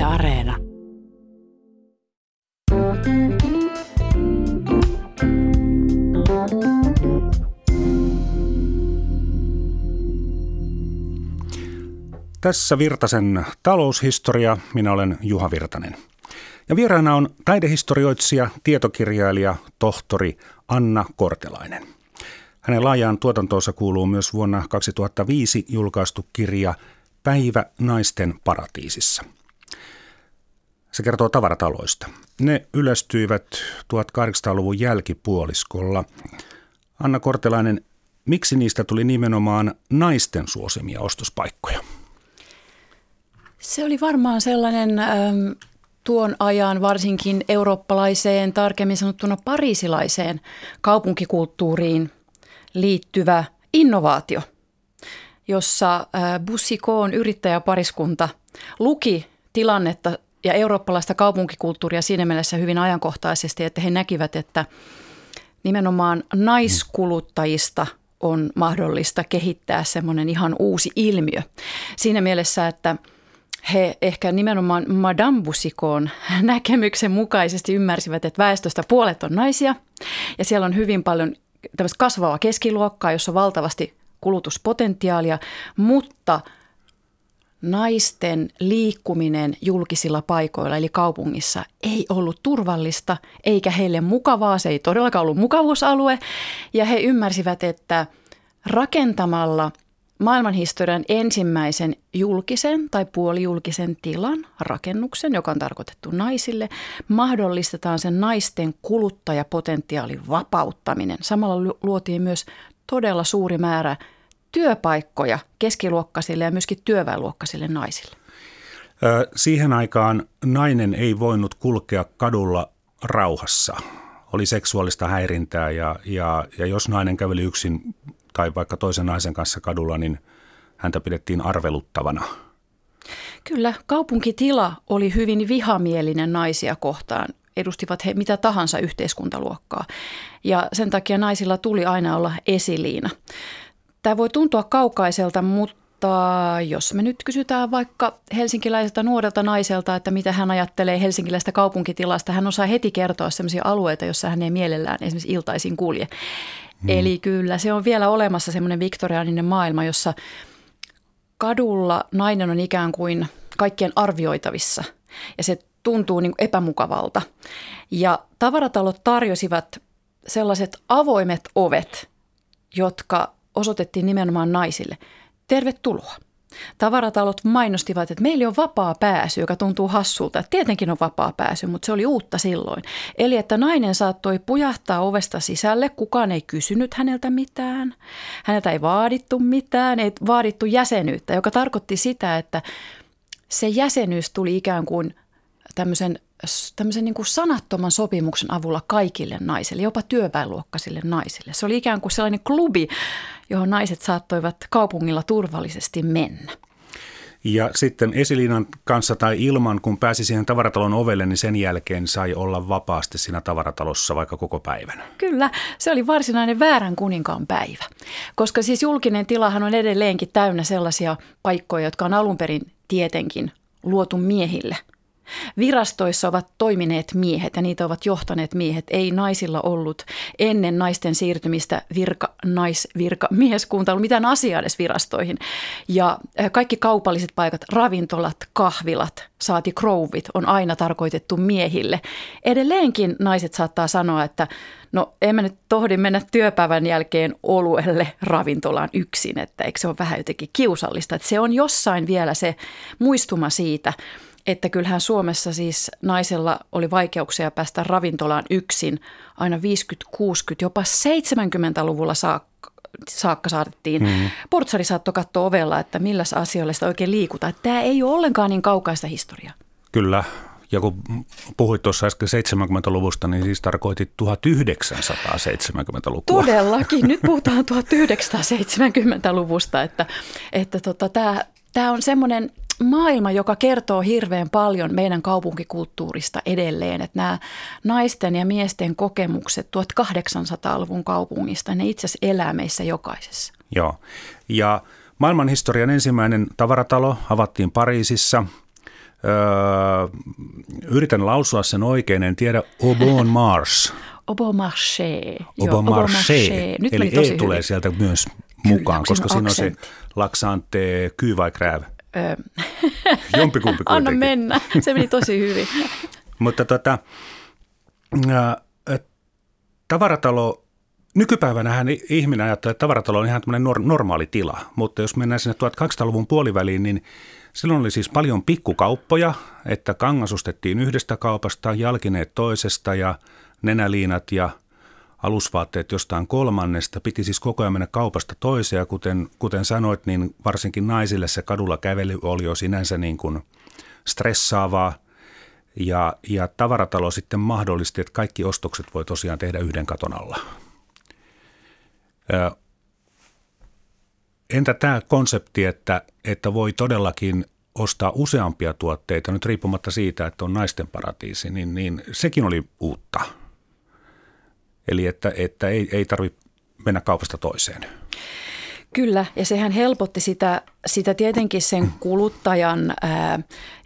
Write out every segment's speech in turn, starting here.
Yle Areena. Tässä Virtasen taloushistoria. Minä olen Juha Virtanen. Ja vieraana on taidehistorioitsija, tietokirjailija, tohtori Anna Kortelainen. Hänen laajaan tuotantoonsa kuuluu myös vuonna 2005 julkaistu kirja Päivä naisten paratiisissa. Se kertoo tavarataloista. Ne yleistyivät 1800-luvun jälkipuoliskolla. Anna Kortelainen, miksi niistä tuli nimenomaan naisten suosimia ostospaikkoja? Se oli varmaan sellainen ähm, tuon ajan varsinkin eurooppalaiseen, tarkemmin sanottuna parisilaiseen kaupunkikulttuuriin liittyvä innovaatio, jossa äh, Bussikoon yrittäjäpariskunta luki tilannetta ja eurooppalaista kaupunkikulttuuria siinä mielessä hyvin ajankohtaisesti, että he näkivät, että nimenomaan naiskuluttajista on mahdollista kehittää semmoinen ihan uusi ilmiö. Siinä mielessä, että – he ehkä nimenomaan Madame Busikoon näkemyksen mukaisesti ymmärsivät, että väestöstä puolet on naisia ja siellä on hyvin paljon tämmöistä kasvavaa keskiluokkaa, jossa on valtavasti kulutuspotentiaalia, mutta naisten liikkuminen julkisilla paikoilla eli kaupungissa ei ollut turvallista eikä heille mukavaa. Se ei todellakaan ollut mukavuusalue ja he ymmärsivät, että rakentamalla – maailmanhistorian ensimmäisen julkisen tai puolijulkisen tilan rakennuksen, joka on tarkoitettu naisille, mahdollistetaan sen naisten kuluttajapotentiaalin vapauttaminen. Samalla luotiin myös todella suuri määrä työpaikkoja keskiluokkaisille ja myöskin työväenluokkaisille naisille. Siihen aikaan nainen ei voinut kulkea kadulla rauhassa. Oli seksuaalista häirintää ja, ja, ja jos nainen käveli yksin tai vaikka toisen naisen kanssa kadulla, niin häntä pidettiin arveluttavana. Kyllä, kaupunkitila oli hyvin vihamielinen naisia kohtaan. Edustivat he mitä tahansa yhteiskuntaluokkaa. Ja sen takia naisilla tuli aina olla esiliina. Tämä voi tuntua kaukaiselta, mutta jos me nyt kysytään vaikka helsinkiläiseltä nuorelta naiselta, että mitä hän ajattelee helsinkiläistä kaupunkitilasta, hän osaa heti kertoa sellaisia alueita, joissa hän ei mielellään esimerkiksi iltaisin kulje. Hmm. Eli kyllä se on vielä olemassa semmoinen viktoriaaninen maailma, jossa kadulla nainen on ikään kuin kaikkien arvioitavissa ja se tuntuu niin epämukavalta. Ja tavaratalot tarjosivat sellaiset avoimet ovet, jotka osoitettiin nimenomaan naisille. Tervetuloa. Tavaratalot mainostivat, että meillä on vapaa pääsy, joka tuntuu hassulta. Tietenkin on vapaa pääsy, mutta se oli uutta silloin. Eli että nainen saattoi pujahtaa ovesta sisälle, kukaan ei kysynyt häneltä mitään. Häneltä ei vaadittu mitään, ei vaadittu jäsenyyttä, joka tarkoitti sitä, että se jäsenyys tuli ikään kuin tämmöisen, tämmöisen niin kuin sanattoman sopimuksen avulla kaikille naisille, jopa työväenluokkaisille naisille. Se oli ikään kuin sellainen klubi, johon naiset saattoivat kaupungilla turvallisesti mennä. Ja sitten esiliinan kanssa tai ilman, kun pääsi siihen tavaratalon ovelle, niin sen jälkeen sai olla vapaasti siinä tavaratalossa vaikka koko päivän. Kyllä, se oli varsinainen väärän kuninkaan päivä. Koska siis julkinen tilahan on edelleenkin täynnä sellaisia paikkoja, jotka on alun perin tietenkin luotu miehille – Virastoissa ovat toimineet miehet ja niitä ovat johtaneet miehet. Ei naisilla ollut ennen naisten siirtymistä virka, nais, virka, mieskunta ollut mitään asiaa edes virastoihin. Ja eh, kaikki kaupalliset paikat, ravintolat, kahvilat, saati krouvit on aina tarkoitettu miehille. Edelleenkin naiset saattaa sanoa, että no emme nyt tohdi mennä työpäivän jälkeen oluelle ravintolaan yksin, että eikö se ole vähän jotenkin kiusallista. Että se on jossain vielä se muistuma siitä – että kyllähän Suomessa siis naisella oli vaikeuksia päästä ravintolaan yksin aina 50, 60, jopa 70-luvulla saakka saakka saatettiin. Mm. Portsari saattoi katsoa ovella, että millä asioilla sitä oikein liikutaan. Tämä ei ole ollenkaan niin kaukaista historiaa. Kyllä. Ja kun puhuit tuossa äsken 70-luvusta, niin siis tarkoitit 1970-lukua. Todellakin. Nyt puhutaan 1970-luvusta, että, että tota, tämä, tämä on semmoinen maailma, joka kertoo hirveän paljon meidän kaupunkikulttuurista edelleen. Että nämä naisten ja miesten kokemukset 1800-luvun kaupungista, ne itse asiassa elää meissä jokaisessa. Joo. Ja maailmanhistorian ensimmäinen tavaratalo avattiin Pariisissa Öö, yritän lausua sen oikein, en tiedä. Aubon Mars. Aubon Marché. Aubon Marché. Nyt Eli E tulee hyvin. sieltä myös Kyllä, mukaan, kun koska siinä on se laksante, kyy vai krääv. Öö, Jompikumpi anna kuitenkin. mennä. Se meni tosi hyvin. Mutta tota, tavaratalo, nykypäivänähän ihminen ajattelee, että tavaratalo on ihan tämmöinen nor- normaali tila. Mutta jos mennään sinne 1200-luvun puoliväliin, niin silloin oli siis paljon pikkukauppoja, että kangas ostettiin yhdestä kaupasta, jalkineet toisesta ja nenäliinat ja alusvaatteet jostain kolmannesta. Piti siis koko ajan mennä kaupasta toiseen kuten, kuten sanoit, niin varsinkin naisille se kadulla kävely oli jo sinänsä niin kuin stressaavaa. Ja, ja tavaratalo sitten mahdollisti, että kaikki ostokset voi tosiaan tehdä yhden katon alla. Entä tämä konsepti, että, että voi todellakin ostaa useampia tuotteita, nyt riippumatta siitä, että on naisten paratiisi, niin, niin sekin oli uutta. Eli että, että ei, ei tarvitse mennä kaupasta toiseen. Kyllä, ja sehän helpotti sitä, sitä tietenkin sen kuluttajan ää,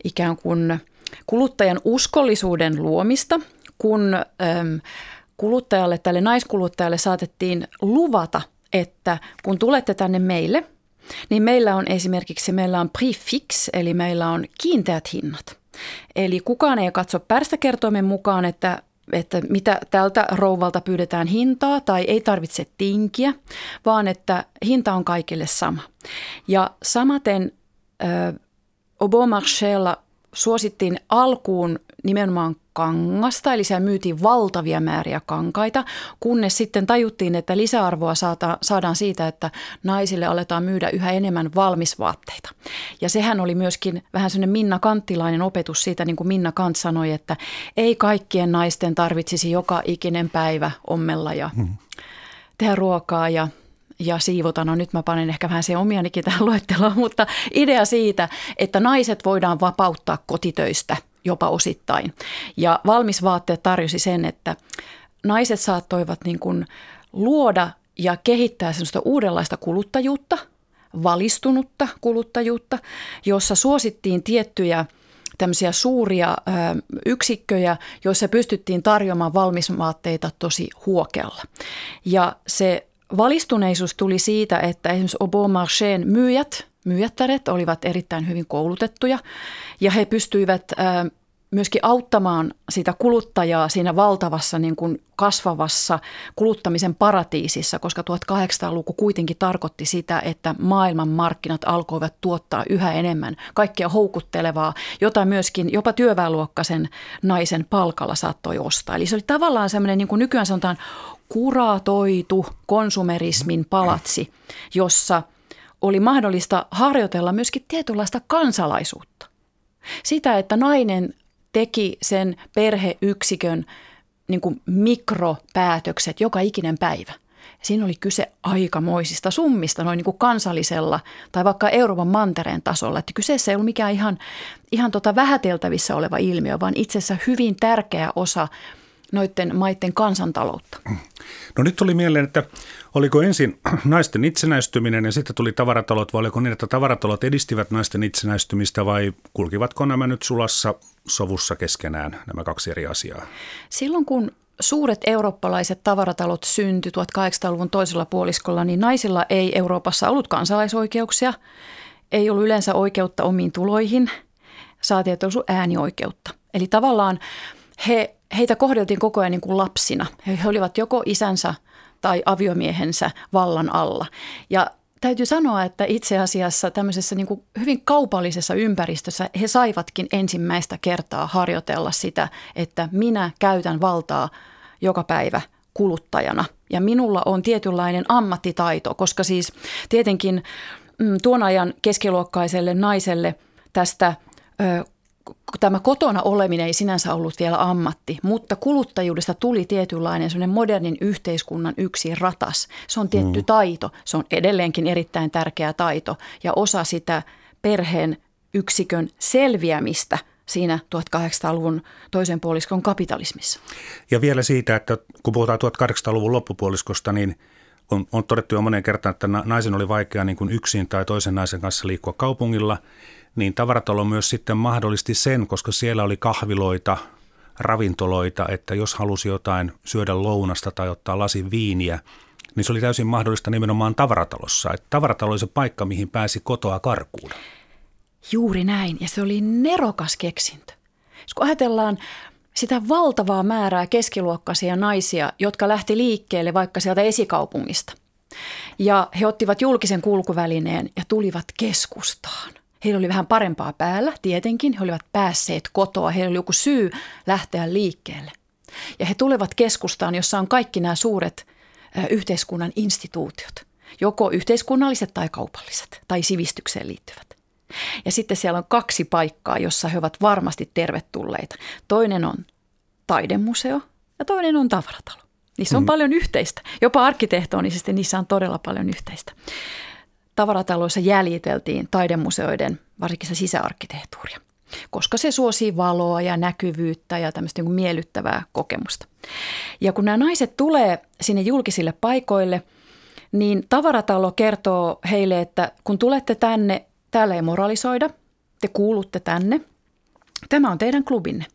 ikään kuin kuluttajan uskollisuuden luomista, kun äm, kuluttajalle, tälle naiskuluttajalle saatettiin luvata, että kun tulette tänne meille, niin meillä on esimerkiksi meillä on prefix, eli meillä on kiinteät hinnat. Eli kukaan ei katso pärstäkertoimen mukaan, että että mitä tältä rouvalta pyydetään hintaa tai ei tarvitse tinkiä, vaan että hinta on kaikille sama. Ja samaten äh, Obomarchella suosittiin alkuun nimenomaan kangasta, eli siellä myytiin valtavia määriä kankaita, kunnes sitten tajuttiin, että lisäarvoa saata, saadaan siitä, että naisille aletaan myydä yhä enemmän valmisvaatteita. Ja sehän oli myöskin vähän sellainen Minna Kanttilainen opetus siitä, niin kuin Minna Kant sanoi, että ei kaikkien naisten tarvitsisi joka ikinen päivä ommella ja hmm. tehdä ruokaa ja ja siivota. No nyt mä panen ehkä vähän se omianikin tähän luetteloon, mutta idea siitä, että naiset voidaan vapauttaa kotitöistä jopa osittain. Ja valmisvaatteet tarjosi sen, että naiset saattoivat niin kuin luoda ja kehittää sellaista uudenlaista kuluttajuutta, valistunutta kuluttajuutta, jossa suosittiin tiettyjä tämmöisiä suuria ö, yksikköjä, joissa pystyttiin tarjoamaan valmisvaatteita tosi huokealla. Ja se Valistuneisuus tuli siitä, että esimerkiksi Obomarcheen myyjät, myyjättäret olivat erittäin hyvin koulutettuja ja he pystyivät myöskin auttamaan sitä kuluttajaa siinä valtavassa niin kuin kasvavassa kuluttamisen paratiisissa, koska 1800-luku kuitenkin tarkoitti sitä, että maailman markkinat alkoivat tuottaa yhä enemmän kaikkea houkuttelevaa, jota myöskin jopa työväenluokkaisen naisen palkalla saattoi ostaa. Eli se oli tavallaan semmoinen, niin kuin nykyään sanotaan, kuratoitu konsumerismin palatsi, jossa oli mahdollista harjoitella myöskin tietynlaista kansalaisuutta. Sitä, että nainen teki sen perheyksikön niin kuin mikropäätökset joka ikinen päivä. Siinä oli kyse aikamoisista summista noin niin kuin kansallisella tai vaikka Euroopan mantereen tasolla. Että kyseessä ei ollut mikään ihan, ihan tota vähäteltävissä oleva ilmiö, vaan itse asiassa hyvin tärkeä osa noiden maiden kansantaloutta. No nyt tuli mieleen, että oliko ensin naisten itsenäistyminen ja sitten tuli tavaratalot, vai oliko niin, että tavaratalot edistivät naisten itsenäistymistä vai kulkivatko nämä nyt sulassa sovussa keskenään, nämä kaksi eri asiaa? Silloin kun suuret eurooppalaiset tavaratalot syntyi 1800-luvun toisella puoliskolla, niin naisilla ei Euroopassa ollut kansalaisoikeuksia, ei ollut yleensä oikeutta omiin tuloihin, saatiin, että ollut äänioikeutta. Eli tavallaan he, heitä kohdeltiin koko ajan niin kuin lapsina. He, olivat joko isänsä tai aviomiehensä vallan alla. Ja täytyy sanoa, että itse asiassa tämmöisessä niin hyvin kaupallisessa ympäristössä he saivatkin ensimmäistä kertaa harjoitella sitä, että minä käytän valtaa joka päivä kuluttajana. Ja minulla on tietynlainen ammattitaito, koska siis tietenkin mm, tuon ajan keskiluokkaiselle naiselle tästä tämä kotona oleminen ei sinänsä ollut vielä ammatti, mutta kuluttajuudesta tuli tietynlainen sellainen modernin yhteiskunnan yksi ratas. Se on tietty mm. taito, se on edelleenkin erittäin tärkeä taito ja osa sitä perheen yksikön selviämistä siinä 1800-luvun toisen puoliskon kapitalismissa. Ja vielä siitä, että kun puhutaan 1800-luvun loppupuoliskosta, niin on, on todettu jo monen kertaan, että naisen oli vaikea niin kuin yksin tai toisen naisen kanssa liikkua kaupungilla – niin tavaratalo myös sitten mahdollisti sen, koska siellä oli kahviloita, ravintoloita, että jos halusi jotain syödä lounasta tai ottaa lasin viiniä, niin se oli täysin mahdollista nimenomaan tavaratalossa. Että tavaratalo oli se paikka, mihin pääsi kotoa karkuun. Juuri näin, ja se oli nerokas keksintö. Kun ajatellaan sitä valtavaa määrää keskiluokkaisia naisia, jotka lähti liikkeelle vaikka sieltä esikaupungista. Ja he ottivat julkisen kulkuvälineen ja tulivat keskustaan. Heillä oli vähän parempaa päällä, tietenkin. He olivat päässeet kotoa. Heillä oli joku syy lähteä liikkeelle. Ja he tulevat keskustaan, jossa on kaikki nämä suuret yhteiskunnan instituutiot. Joko yhteiskunnalliset tai kaupalliset tai sivistykseen liittyvät. Ja sitten siellä on kaksi paikkaa, jossa he ovat varmasti tervetulleita. Toinen on taidemuseo ja toinen on tavaratalo. Niissä on mm. paljon yhteistä. Jopa arkkitehtonisesti niissä on todella paljon yhteistä. Tavarataloissa jäljiteltiin taidemuseoiden, varsinkin se sisäarkkitehtuuria, koska se suosii valoa ja näkyvyyttä ja tämmöistä niin miellyttävää kokemusta. Ja kun nämä naiset tulee sinne julkisille paikoille, niin tavaratalo kertoo heille, että kun tulette tänne, täällä ei moralisoida, te kuulutte tänne. Tämä on teidän klubinne.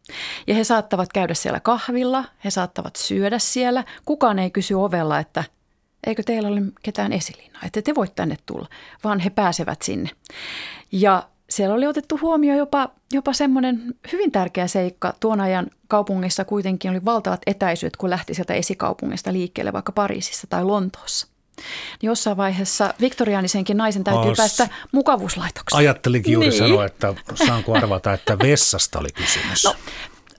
Ja he saattavat käydä siellä kahvilla, he saattavat syödä siellä. Kukaan ei kysy ovella, että eikö teillä ole ketään esiliinaa, että te voitte tänne tulla, vaan he pääsevät sinne. Ja siellä oli otettu huomioon jopa, jopa semmoinen hyvin tärkeä seikka. Tuon ajan kaupungissa kuitenkin oli valtavat etäisyydet, kun lähti sieltä esikaupungista liikkeelle, vaikka Pariisissa tai Lontoossa. Jossain vaiheessa viktoriaanisenkin naisen täytyy As, päästä mukavuuslaitokseen. Ajattelinkin juuri niin. sanoa, että saanko arvata, että vessasta oli kysymys. No,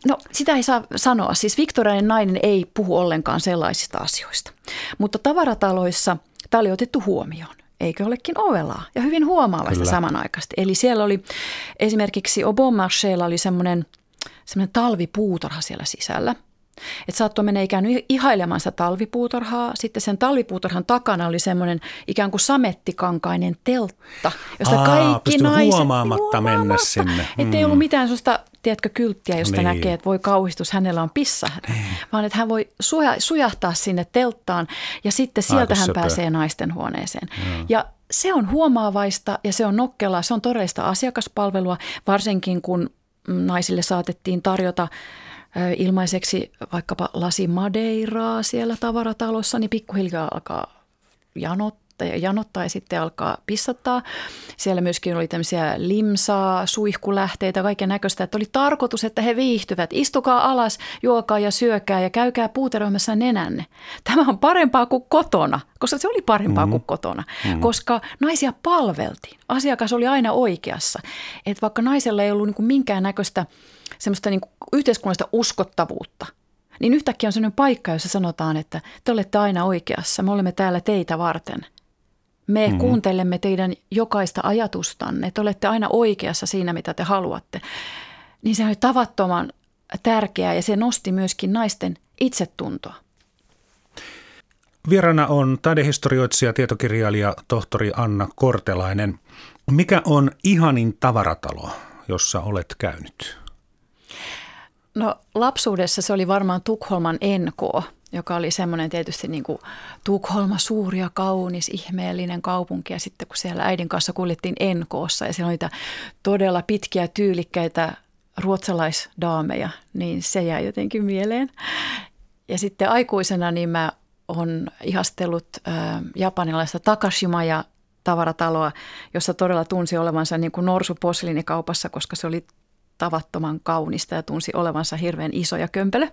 No sitä ei saa sanoa. Siis viktoriaaninen nainen ei puhu ollenkaan sellaisista asioista. Mutta tavarataloissa tämä oli otettu huomioon. Eikö olekin ovelaa? Ja hyvin huomaavasta Kyllä. samanaikaisesti. Eli siellä oli esimerkiksi Obon oli semmoinen, semmoinen talvipuutarha siellä sisällä – että saattoi mennä ikään kuin ihailemaan sitä talvipuutarhaa. Sitten sen talvipuutarhan takana oli semmoinen ikään kuin samettikankainen teltta, josta Aa, kaikki naiset... huomaamatta, huomaamatta mennä sinne. Mm. Että ei ollut mitään sellaista, tiedätkö, kylttiä, josta niin. näkee, että voi kauhistus, hänellä on pissahde. Niin. Vaan että hän voi suja, sujahtaa sinne telttaan ja sitten sieltä hän pääsee naisten huoneeseen. Ja. ja se on huomaavaista ja se on nokkelaa, se on todellista asiakaspalvelua, varsinkin kun naisille saatettiin tarjota – ilmaiseksi vaikkapa lasi madeiraa siellä tavaratalossa, niin pikkuhiljaa alkaa janottaa ja janottaa ja sitten alkaa pissattaa. Siellä myöskin oli tämmöisiä limsaa, suihkulähteitä, kaiken näköistä. Että oli tarkoitus, että he viihtyvät. Istukaa alas, juokaa ja syökää ja käykää puuteroimassa nenänne. Tämä on parempaa kuin kotona, koska se oli parempaa mm-hmm. kuin kotona. Mm-hmm. Koska naisia palveltiin. Asiakas oli aina oikeassa. Että vaikka naisella ei ollut niin minkään näköistä – semmoista niin yhteiskunnallista uskottavuutta, niin yhtäkkiä on sellainen paikka, jossa sanotaan, että te olette aina oikeassa, me olemme täällä teitä varten. Me mm-hmm. kuuntelemme teidän jokaista ajatustanne, te olette aina oikeassa siinä, mitä te haluatte. Niin se oli tavattoman tärkeää ja se nosti myöskin naisten itsetuntoa. Vierana on taidehistorioitsija, tietokirjailija, tohtori Anna Kortelainen. Mikä on ihanin tavaratalo, jossa olet käynyt? No lapsuudessa se oli varmaan Tukholman NK, joka oli semmoinen tietysti niin kuin Tukholma suuri ja kaunis, ihmeellinen kaupunki. Ja sitten kun siellä äidin kanssa kuljettiin NKssa ja siellä oli niitä todella pitkiä, tyylikkäitä ruotsalaisdaameja, niin se jäi jotenkin mieleen. Ja sitten aikuisena niin mä on ihastellut äh, japanilaista Takashima ja tavarataloa, jossa todella tunsi olevansa niin kuin norsu posliinikaupassa, koska se oli tavattoman kaunista ja tunsi olevansa hirveän iso ja kömpelö.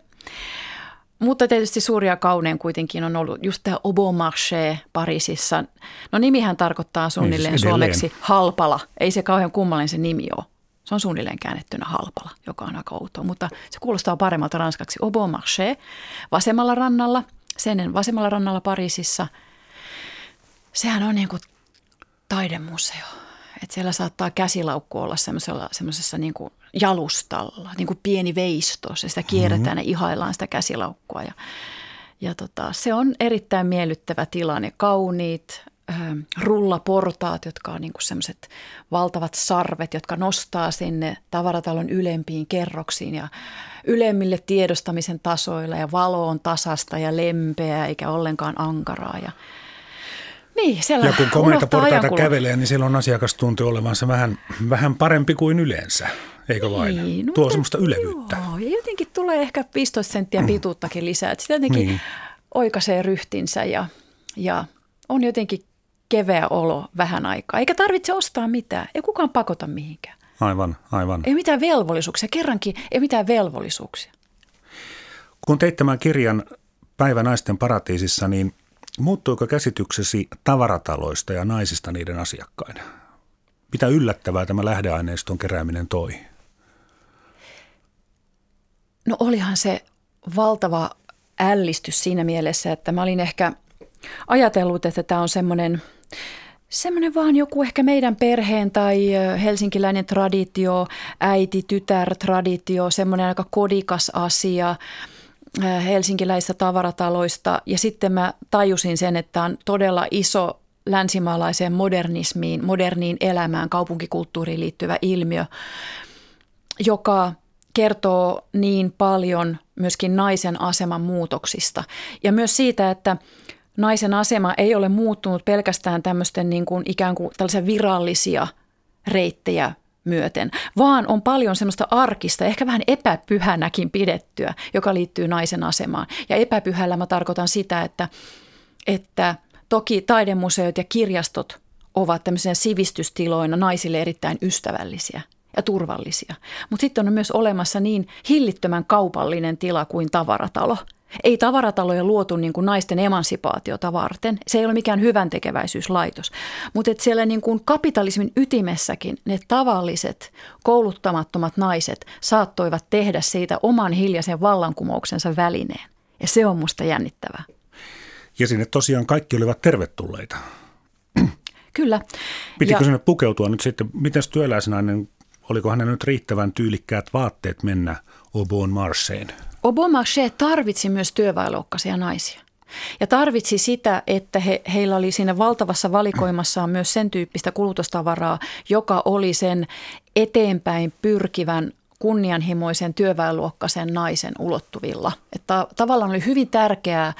Mutta tietysti suuria kauneen kuitenkin on ollut just tämä Obomarché Pariisissa. No nimihän tarkoittaa suunnilleen niin, suomeksi halpala. Ei se kauhean kummallinen se nimi ole. Se on suunnilleen käännettynä halpala, joka on aika outoa, mutta se kuulostaa paremmalta ranskaksi. Obomarché vasemmalla rannalla, sen vasemmalla rannalla Pariisissa. Sehän on niin kuin taidemuseo. Että siellä saattaa käsilaukku olla semmoisessa niin kuin jalustalla, niin kuin pieni veisto. Se sitä kierretään mm-hmm. ja ihaillaan sitä käsilaukkua. Ja, ja tota, se on erittäin miellyttävä tilanne. Kauniit äh, rullaportaat, jotka on niin semmoiset valtavat sarvet, jotka nostaa sinne tavaratalon ylempiin kerroksiin ja ylemmille tiedostamisen tasoilla. Ja valo on tasasta ja lempeää eikä ollenkaan ankaraa. Ja Niin, Ja kun komeita portaita ajankulun. kävelee, niin silloin asiakas tuntuu olevansa vähän, vähän parempi kuin yleensä, eikö vain? Niin, no Tuo mutta- semmoista ylevyyttä. Joo, ja jotenkin tulee ehkä 15 senttiä pituuttakin lisää. Että sitä jotenkin niin. oikaisee ryhtinsä ja, ja on jotenkin keveä olo vähän aikaa. Eikä tarvitse ostaa mitään. Ei kukaan pakota mihinkään. Aivan, aivan. Ei mitään velvollisuuksia. Kerrankin ei mitään velvollisuuksia. Kun teit tämän kirjan Päivä naisten paratiisissa, niin muuttuiko käsityksesi tavarataloista ja naisista niiden asiakkaina? Mitä yllättävää tämä lähdeaineiston kerääminen toi? No olihan se valtava ällistys siinä mielessä, että mä olin ehkä ajatellut, että tämä on semmoinen, semmoinen vaan joku ehkä meidän perheen tai helsinkiläinen traditio, äiti-tytär-traditio, semmoinen aika kodikas asia helsinkiläisistä tavarataloista. Ja sitten mä tajusin sen, että on todella iso länsimaalaiseen modernismiin, moderniin elämään, kaupunkikulttuuriin liittyvä ilmiö, joka kertoo niin paljon myöskin naisen aseman muutoksista. Ja myös siitä, että naisen asema ei ole muuttunut pelkästään tämmöisten niin kuin ikään kuin tällaisia virallisia reittejä myöten, vaan on paljon semmoista arkista, ehkä vähän epäpyhänäkin pidettyä, joka liittyy naisen asemaan. Ja epäpyhällä mä tarkoitan sitä, että, että toki taidemuseot ja kirjastot ovat tämmöisenä sivistystiloina naisille erittäin ystävällisiä ja turvallisia. Mutta sitten on myös olemassa niin hillittömän kaupallinen tila kuin tavaratalo. Ei tavarataloja luotu niin kuin naisten emansipaatiota varten. Se ei ole mikään hyvän tekeväisyyslaitos. Mutta siellä niin kuin kapitalismin ytimessäkin ne tavalliset kouluttamattomat naiset saattoivat tehdä siitä oman hiljaisen vallankumouksensa välineen. Ja se on musta jännittävää. Ja sinne tosiaan kaikki olivat tervetulleita. Kyllä. Pitikö Ja- sinne pukeutua nyt sitten, miten työläisnainen, oliko hänellä nyt riittävän tyylikkäät vaatteet mennä Au Bon Marcheen? Obama She tarvitsi myös työväenluokkaisia naisia. Ja tarvitsi sitä, että he, heillä oli siinä valtavassa valikoimassaan myös sen tyyppistä kulutustavaraa, joka oli sen eteenpäin pyrkivän kunnianhimoisen työväenluokkaisen naisen ulottuvilla. Että tavallaan oli hyvin tärkeää,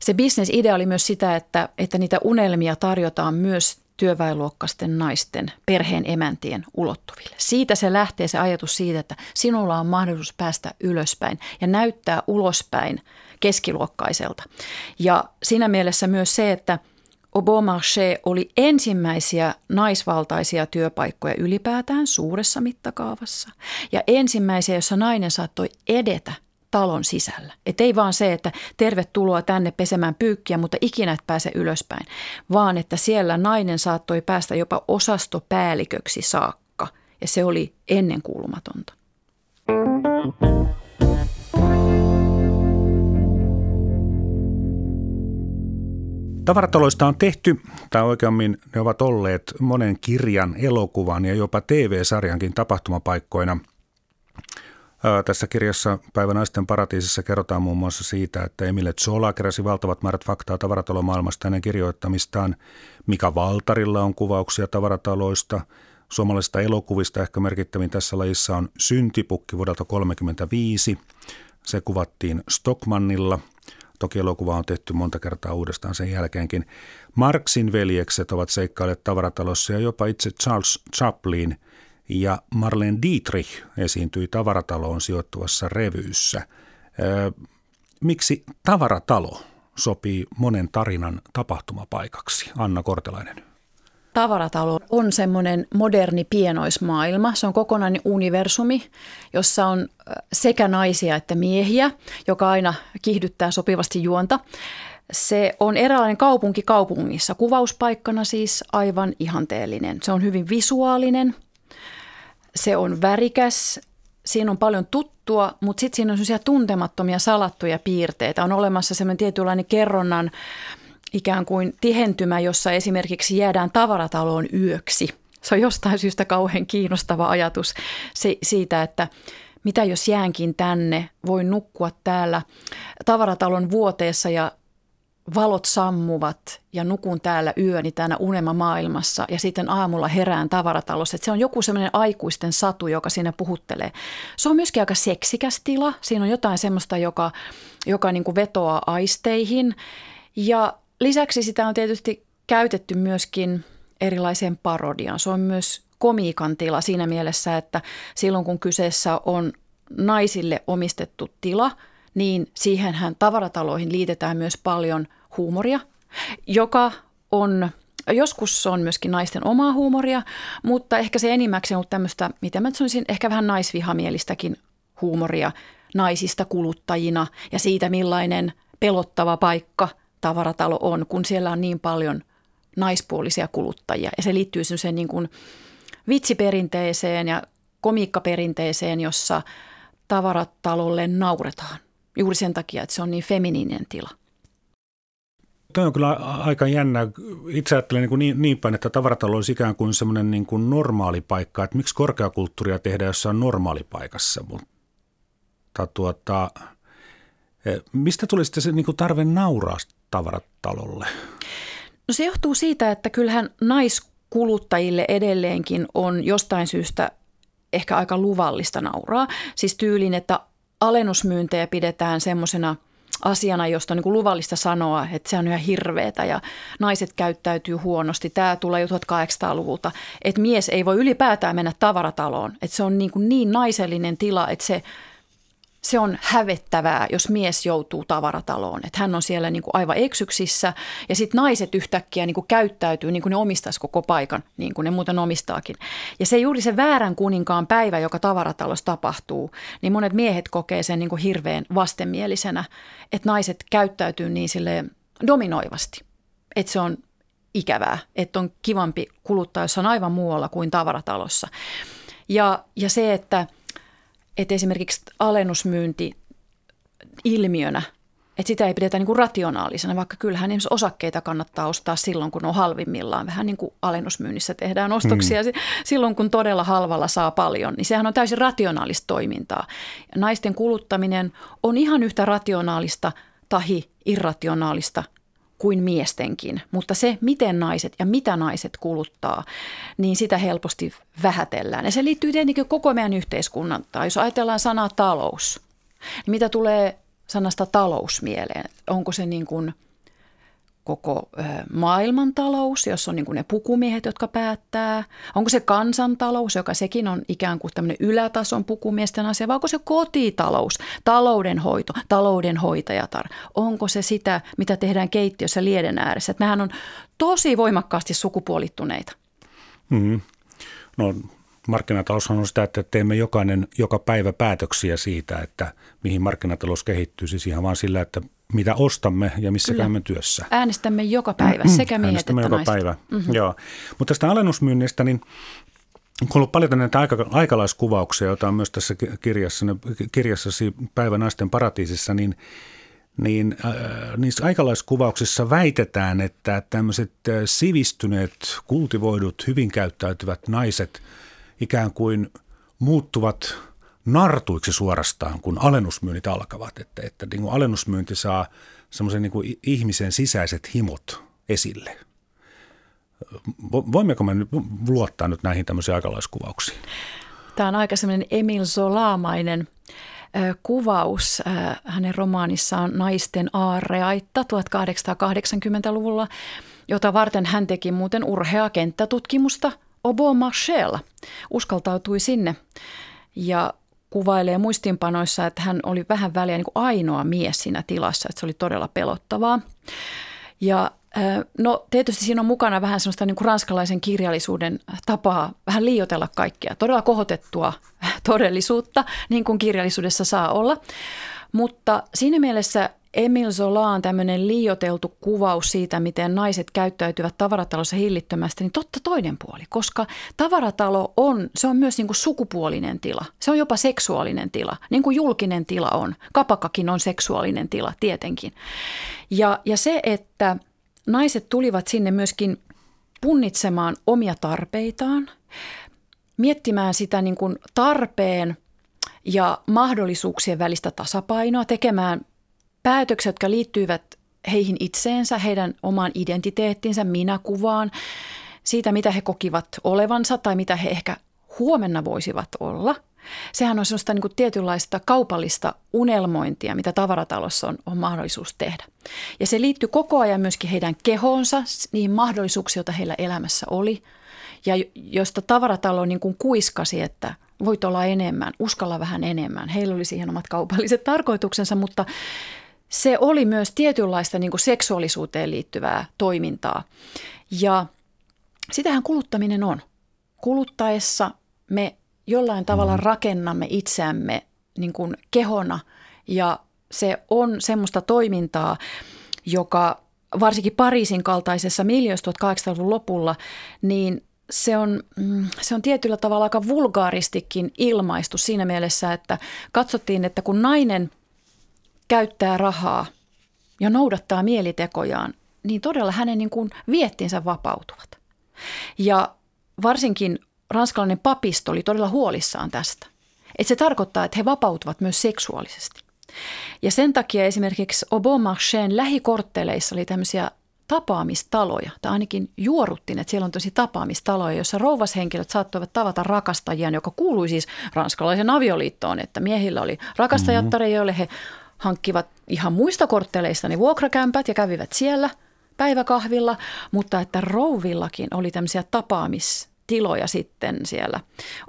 se bisnesidea oli myös sitä, että, että niitä unelmia tarjotaan myös työväenluokkaisten naisten, perheen emäntien ulottuville. Siitä se lähtee se ajatus siitä, että sinulla on mahdollisuus päästä ylöspäin ja näyttää ulospäin keskiluokkaiselta. Ja siinä mielessä myös se, että Au Bon Marché oli ensimmäisiä naisvaltaisia työpaikkoja ylipäätään suuressa mittakaavassa. Ja ensimmäisiä, jossa nainen saattoi edetä talon sisällä. Et ei vaan se, että tervetuloa tänne pesemään pyykkiä, mutta ikinä et pääse ylöspäin, vaan että siellä nainen saattoi päästä jopa osastopäälliköksi saakka. Ja se oli ennenkuulumatonta. Tavarataloista on tehty, tai oikeammin ne ovat olleet monen kirjan, elokuvan ja jopa TV-sarjankin tapahtumapaikkoina. Tässä kirjassa Päivä naisten paratiisissa kerrotaan muun muassa siitä, että Emile Zola keräsi valtavat määrät faktaa tavaratalomaailmasta hänen kirjoittamistaan. Mika Valtarilla on kuvauksia tavarataloista. Suomalaisista elokuvista ehkä merkittävin tässä lajissa on Syntipukki vuodelta 1935. Se kuvattiin Stockmannilla. Toki elokuva on tehty monta kertaa uudestaan sen jälkeenkin. Marksin veljekset ovat seikkailleet tavaratalossa ja jopa itse Charles Chaplin ja Marlene Dietrich esiintyi tavarataloon sijoittuvassa revyyssä. Miksi tavaratalo sopii monen tarinan tapahtumapaikaksi? Anna Kortelainen. Tavaratalo on semmoinen moderni pienoismaailma. Se on kokonainen universumi, jossa on sekä naisia että miehiä, joka aina kiihdyttää sopivasti juonta. Se on eräänlainen kaupunki kaupungissa, kuvauspaikkana siis aivan ihanteellinen. Se on hyvin visuaalinen, se on värikäs, siinä on paljon tuttua, mutta sitten siinä on sellaisia tuntemattomia salattuja piirteitä. On olemassa semmoinen tietynlainen kerronnan ikään kuin tihentymä, jossa esimerkiksi jäädään tavarataloon yöksi. Se on jostain syystä kauhean kiinnostava ajatus se, siitä, että mitä jos jäänkin tänne, voin nukkua täällä tavaratalon vuoteessa ja valot sammuvat ja nukun täällä yöni täällä unelmamaailmassa ja sitten aamulla herään tavaratalossa. Että se on joku semmoinen aikuisten satu, joka siinä puhuttelee. Se on myöskin aika seksikäs tila. Siinä on jotain semmoista, joka, joka niin kuin vetoaa aisteihin. Ja lisäksi sitä on tietysti käytetty myöskin erilaiseen parodiaan. Se on myös komiikan tila siinä mielessä, että silloin kun kyseessä on naisille omistettu tila, niin siihenhän tavarataloihin liitetään myös paljon huumoria, joka on Joskus on myöskin naisten omaa huumoria, mutta ehkä se enimmäkseen on tämmöistä, mitä mä sanoisin, ehkä vähän naisvihamielistäkin huumoria naisista kuluttajina ja siitä, millainen pelottava paikka tavaratalo on, kun siellä on niin paljon naispuolisia kuluttajia. Ja se liittyy sen niin kuin vitsiperinteeseen ja komiikkaperinteeseen, jossa tavaratalolle nauretaan. Juuri sen takia, että se on niin feminiininen tila. Tämä on kyllä aika jännä. Itse ajattelen niin, niin, niin päin, että tavaratalo olisi ikään kuin semmoinen niin kuin normaali paikka. Että miksi korkeakulttuuria tehdään jossain normaalipaikassa? Mutta tuota, e, mistä tuli sitten se niin kuin tarve nauraa tavaratalolle? No se johtuu siitä, että kyllähän naiskuluttajille edelleenkin on jostain syystä ehkä aika luvallista nauraa. Siis tyylin, että alennusmyyntejä pidetään semmoisena asiana, josta on niin luvallista sanoa, että se on ihan hirveetä ja naiset käyttäytyy huonosti. Tämä tulee jo 1800-luvulta, että mies ei voi ylipäätään mennä tavarataloon. Että se on niin, kuin niin naisellinen tila, että se se on hävettävää, jos mies joutuu tavarataloon. Että hän on siellä niin kuin aivan eksyksissä ja sitten naiset yhtäkkiä niin kuin käyttäytyy niin kuin ne omistaisi koko paikan, niin kuin ne muuten omistaakin. Ja se juuri se väärän kuninkaan päivä, joka tavaratalossa tapahtuu, niin monet miehet kokee sen niin kuin hirveän vastenmielisenä, että naiset käyttäytyy niin sille dominoivasti. Että se on ikävää, että on kivampi kuluttaa jossain aivan muualla kuin tavaratalossa. Ja, ja se, että – että esimerkiksi alennusmyynti ilmiönä, että sitä ei pidetä niin kuin rationaalisena, vaikka kyllähän esimerkiksi osakkeita kannattaa ostaa silloin, kun on halvimmillaan. Vähän niin kuin alennusmyynnissä tehdään ostoksia hmm. silloin, kun todella halvalla saa paljon, niin sehän on täysin rationaalista toimintaa. Ja naisten kuluttaminen on ihan yhtä rationaalista tahi irrationaalista kuin miestenkin. Mutta se, miten naiset ja mitä naiset kuluttaa, niin sitä helposti vähätellään. Ja se liittyy tietenkin koko meidän yhteiskunnan. Tai jos ajatellaan sanaa talous, niin mitä tulee sanasta talous mieleen? Onko se niin kuin – koko maailmantalous, jos on niin ne pukumiehet, jotka päättää? Onko se kansantalous, joka sekin on ikään kuin tämmöinen ylätason pukumiesten asia, vai onko se kotitalous, taloudenhoito, taloudenhoitajatar? Onko se sitä, mitä tehdään keittiössä lieden ääressä? Että nämähän on tosi voimakkaasti sukupuolittuneita. Mm. No markkinatalous on sitä, että teemme jokainen joka päivä päätöksiä siitä, että mihin markkinatalous kehittyy. Siis ihan vaan sillä, että mitä ostamme ja missä Kyllä. käymme työssä. Äänestämme joka päivä, mm-hmm. sekä miehet Äänestämme että joka naiset. päivä, mm-hmm. joo. Mutta tästä alennusmyynnistä, niin on ollut paljon näitä aika, aikalaiskuvauksia, joita on myös tässä kirjassa, kirjassasi Päivä naisten paratiisissa, niin niin äh, niissä aikalaiskuvauksissa väitetään, että tämmöiset äh, sivistyneet, kultivoidut, hyvin käyttäytyvät naiset ikään kuin muuttuvat nartuiksi suorastaan, kun alennusmyynnit alkavat. Että, että niin kuin alennusmyynti saa semmoisen niin ihmisen sisäiset himot esille. Voimmeko me nyt luottaa nyt näihin tämmöisiin aikalaiskuvauksiin? Tämä on aika semmoinen Emil Zolaamainen kuvaus hänen romaanissaan Naisten aarreaitta 1880-luvulla, jota varten hän teki muuten urhea kenttätutkimusta Obo Marchella. Uskaltautui sinne ja kuvailee muistinpanoissa, että hän oli vähän väliä niin kuin ainoa mies siinä tilassa, että se oli todella pelottavaa. Ja No tietysti siinä on mukana vähän sellaista niin kuin ranskalaisen kirjallisuuden tapaa vähän liioitella kaikkea. Todella kohotettua todellisuutta, niin kuin kirjallisuudessa saa olla. Mutta siinä mielessä Emil Zolaan tämmöinen liioteltu kuvaus siitä, miten naiset käyttäytyvät tavaratalossa hillittömästi, niin totta toinen puoli, koska tavaratalo on, se on myös niin kuin sukupuolinen tila. Se on jopa seksuaalinen tila, niin kuin julkinen tila on. Kapakakin on seksuaalinen tila, tietenkin. Ja, ja se, että naiset tulivat sinne myöskin punnitsemaan omia tarpeitaan, miettimään sitä niin kuin tarpeen ja mahdollisuuksien välistä tasapainoa, tekemään päätökset, jotka liittyivät heihin itseensä, heidän omaan identiteettinsä, minäkuvaan, siitä mitä he kokivat olevansa tai mitä he ehkä huomenna voisivat olla. Sehän on sellaista niin kuin tietynlaista kaupallista unelmointia, mitä tavaratalossa on, on mahdollisuus tehdä. Ja se liittyy koko ajan myöskin heidän kehoonsa, niihin mahdollisuuksiin, joita heillä elämässä oli. Ja josta tavaratalo niin kuin kuiskasi, että voit olla enemmän, uskalla vähän enemmän. Heillä oli siihen omat kaupalliset tarkoituksensa, mutta se oli myös tietynlaista niin kuin seksuaalisuuteen liittyvää toimintaa. Ja sitähän kuluttaminen on. Kuluttaessa me jollain tavalla mm. rakennamme itseämme niin kuin kehona ja se on semmoista toimintaa, joka varsinkin Pariisin kaltaisessa miljössä 1800-luvun lopulla, niin se on, mm, se on tietyllä tavalla aika vulgaaristikin ilmaistu siinä mielessä, että katsottiin, että kun nainen käyttää rahaa ja noudattaa mielitekojaan, niin todella hänen niin kuin viettinsä vapautuvat. Ja varsinkin ranskalainen papisto oli todella huolissaan tästä. Että se tarkoittaa, että he vapautuvat myös seksuaalisesti. Ja sen takia esimerkiksi Obomarcheen lähikortteleissa oli tämmöisiä tapaamistaloja, tai ainakin juoruttiin, että siellä on tosi tapaamistaloja, joissa rouvashenkilöt saattoivat tavata rakastajiaan, joka kuului siis ranskalaisen avioliittoon, että miehillä oli rakastajattare, mm-hmm. joille he hankkivat ihan muista kortteleista ne vuokrakämpät ja kävivät siellä päiväkahvilla, mutta että rouvillakin oli tämmöisiä tapaamis tiloja sitten siellä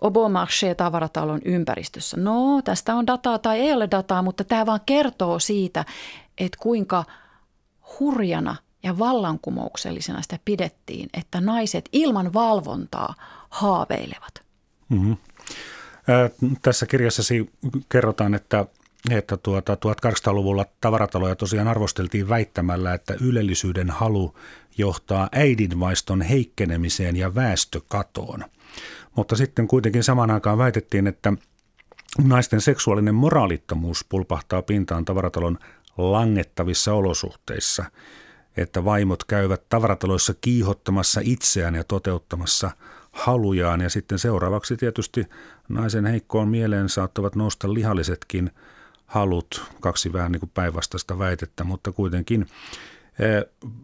Obomarché-tavaratalon ympäristössä. No, tästä on dataa tai ei ole dataa, mutta tämä vaan kertoo siitä, että kuinka hurjana ja vallankumouksellisena sitä pidettiin, että naiset ilman valvontaa haaveilevat. Mm-hmm. Tässä kirjassasi kerrotaan, että että tuota, 1800-luvulla tavarataloja tosiaan arvosteltiin väittämällä, että ylellisyyden halu johtaa äidinvaiston heikkenemiseen ja väestökatoon. Mutta sitten kuitenkin samaan aikaan väitettiin, että naisten seksuaalinen moraalittomuus pulpahtaa pintaan tavaratalon langettavissa olosuhteissa, että vaimot käyvät tavarataloissa kiihottamassa itseään ja toteuttamassa halujaan ja sitten seuraavaksi tietysti naisen heikkoon mieleen saattavat nousta lihallisetkin halut, kaksi vähän niin päinvastaista väitettä, mutta kuitenkin.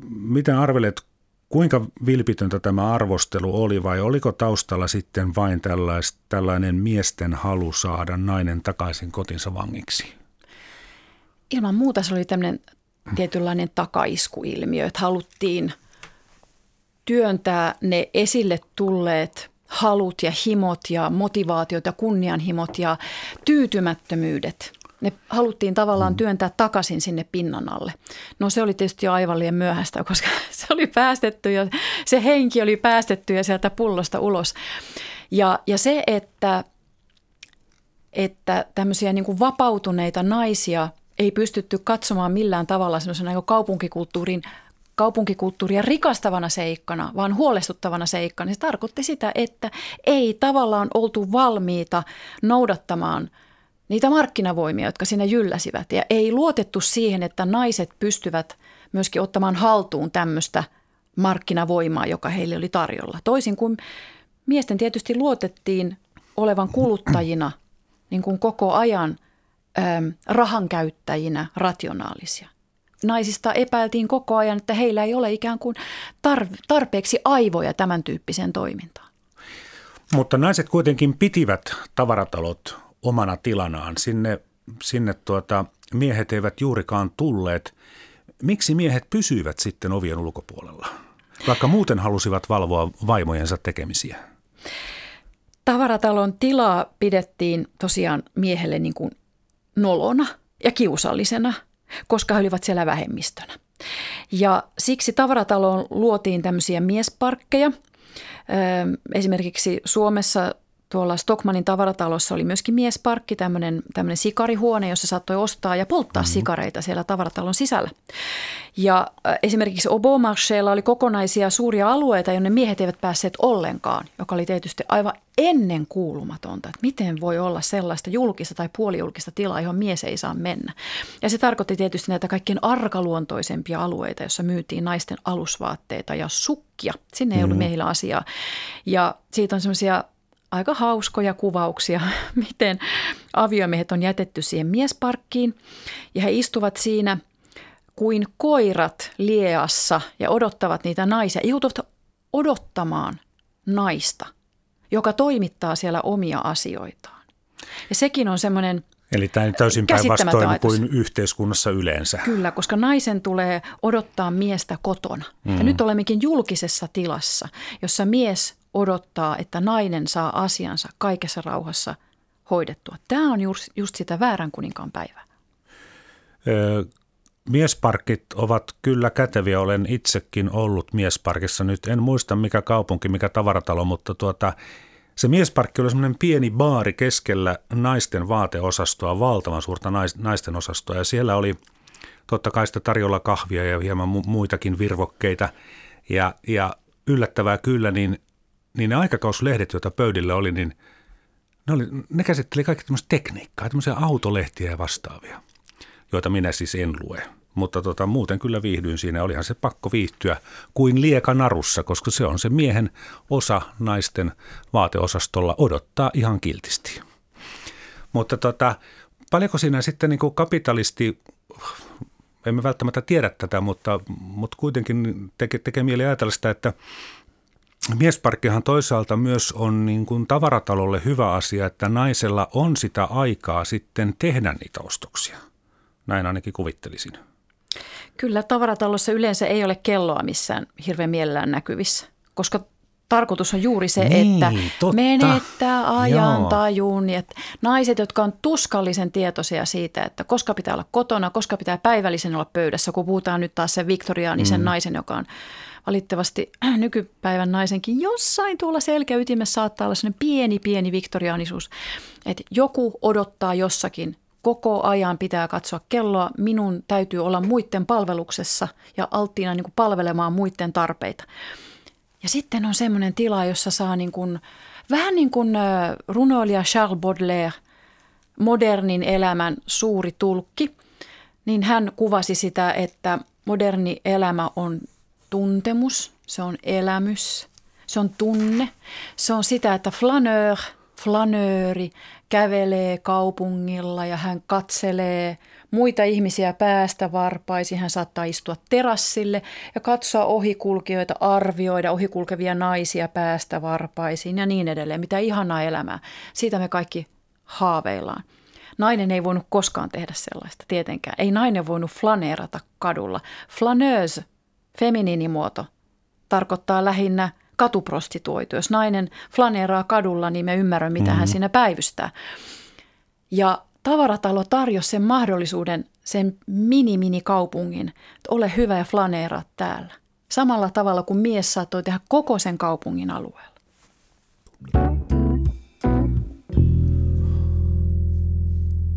Mitä arvelet, kuinka vilpitöntä tämä arvostelu oli vai oliko taustalla sitten vain tällais, tällainen miesten halu saada nainen takaisin kotinsa vangiksi? Ilman muuta se oli tämmöinen tietynlainen takaiskuilmiö, että haluttiin työntää ne esille tulleet halut ja himot ja motivaatiot ja kunnianhimot ja tyytymättömyydet ne haluttiin tavallaan mm. työntää takaisin sinne pinnan alle. No se oli tietysti jo aivan liian myöhäistä, koska se oli päästetty ja se henki oli päästetty ja sieltä pullosta ulos. Ja, ja se, että, että tämmöisiä niin kuin vapautuneita naisia ei pystytty katsomaan millään tavalla semmoisena niin kaupunkikulttuurin kaupunkikulttuuria rikastavana seikkana, vaan huolestuttavana seikkana. Se tarkoitti sitä, että ei tavallaan oltu valmiita noudattamaan – niitä markkinavoimia, jotka siinä jylläsivät. Ja ei luotettu siihen, että naiset pystyvät myöskin ottamaan haltuun tämmöistä markkinavoimaa, joka heille oli tarjolla. Toisin kuin miesten tietysti luotettiin olevan kuluttajina niin kuin koko ajan ähm, rahan käyttäjinä rationaalisia. Naisista epäiltiin koko ajan, että heillä ei ole ikään kuin tarpeeksi aivoja tämän tyyppiseen toimintaan. Mutta naiset kuitenkin pitivät tavaratalot omana tilanaan. Sinne, sinne tuota, miehet eivät juurikaan tulleet. Miksi miehet pysyivät sitten ovien ulkopuolella, vaikka muuten halusivat valvoa vaimojensa tekemisiä? Tavaratalon tilaa pidettiin tosiaan miehelle niin kuin nolona ja kiusallisena, koska he olivat siellä vähemmistönä. Ja siksi tavarataloon luotiin tämmöisiä miesparkkeja. Esimerkiksi Suomessa tuolla Stockmanin tavaratalossa oli myöskin miesparkki, tämmöinen, tämmöinen sikarihuone, jossa saattoi ostaa ja polttaa mm-hmm. sikareita siellä tavaratalon sisällä. Ja äh, esimerkiksi Obomarcheella oli kokonaisia suuria alueita, jonne miehet eivät päässeet ollenkaan, joka oli tietysti aivan ennen kuulumatonta, että miten voi olla sellaista julkista tai puolijulkista tilaa, johon mies ei saa mennä. Ja se tarkoitti tietysti näitä kaikkein arkaluontoisempia alueita, joissa myytiin naisten alusvaatteita ja sukkia. Sinne ei ollut mm. miehillä asiaa. Ja siitä on semmoisia aika hauskoja kuvauksia, miten aviomiehet on jätetty siihen miesparkkiin ja he istuvat siinä kuin koirat lieassa ja odottavat niitä naisia. Joutuvat odottamaan naista, joka toimittaa siellä omia asioitaan. Ja sekin on semmoinen Eli tämä on täysin päinvastoin kuin yhteiskunnassa yleensä. Kyllä, koska naisen tulee odottaa miestä kotona. Mm. Ja nyt olemmekin julkisessa tilassa, jossa mies odottaa, että nainen saa asiansa kaikessa rauhassa hoidettua. Tämä on just, just sitä väärän kuninkaan päivää. Miesparkit ovat kyllä käteviä. Olen itsekin ollut miesparkissa. Nyt en muista mikä kaupunki, mikä tavaratalo, mutta tuota, se miesparkki oli semmoinen pieni baari keskellä naisten vaateosastoa, valtavan suurta naisten osastoa. Ja siellä oli totta kai sitä tarjolla kahvia ja hieman muitakin virvokkeita. Ja, ja yllättävää kyllä, niin, niin ne aikakauslehdet, joita pöydillä oli, niin ne, oli, ne käsitteli kaikki tämmöistä tekniikkaa, tämmöisiä autolehtiä ja vastaavia, joita minä siis en lue. Mutta tota, muuten kyllä viihdyin siinä. Olihan se pakko viihtyä kuin lieka narussa, koska se on se miehen osa naisten vaateosastolla odottaa ihan kiltisti. Mutta tota, paljonko siinä sitten niin kuin kapitalisti, emme välttämättä tiedä tätä, mutta, mutta kuitenkin tekee, tekee mieli ajatella sitä, että Miesparkkihan toisaalta myös on niin kuin tavaratalolle hyvä asia, että naisella on sitä aikaa sitten tehdä niitä ostoksia. Näin ainakin kuvittelisin. Kyllä, tavaratalossa yleensä ei ole kelloa missään hirveän mielellään näkyvissä, koska tarkoitus on juuri se, niin, että totta. menettää ajantajun. Että naiset, jotka on tuskallisen tietoisia siitä, että koska pitää olla kotona, koska pitää päivällisen olla pöydässä, kun puhutaan nyt taas sen viktoriaanisen mm. naisen, joka on valitettavasti nykypäivän naisenkin jossain tuolla selkäytimessä saattaa olla sellainen pieni, pieni viktoriaanisuus, että joku odottaa jossakin koko ajan pitää katsoa kelloa. Minun täytyy olla muiden palveluksessa ja alttiina niin kuin palvelemaan muiden tarpeita. Ja sitten on semmoinen tila, jossa saa niin kuin, vähän niin kuin runoilija Charles Baudelaire, modernin elämän suuri tulkki, niin hän kuvasi sitä, että moderni elämä on tuntemus, se on elämys, se on tunne, se on sitä, että flaneur, flanööri kävelee kaupungilla ja hän katselee muita ihmisiä päästä varpaisiin. Hän saattaa istua terassille ja katsoa ohikulkijoita, arvioida ohikulkevia naisia päästä varpaisiin ja niin edelleen. Mitä ihanaa elämää. Siitä me kaikki haaveillaan. Nainen ei voinut koskaan tehdä sellaista, tietenkään. Ei nainen voinut flaneerata kadulla. Flaneuse, feminiinimuoto, tarkoittaa lähinnä – katuprostituoitu. Jos nainen flaneeraa kadulla, niin me ymmärrämme, mitä mm-hmm. hän siinä päivystää. Ja tavaratalo tarjosi sen mahdollisuuden, sen mini-mini-kaupungin, että ole hyvä ja flaneeraa täällä. Samalla tavalla kuin mies saattoi tehdä koko sen kaupungin alueella.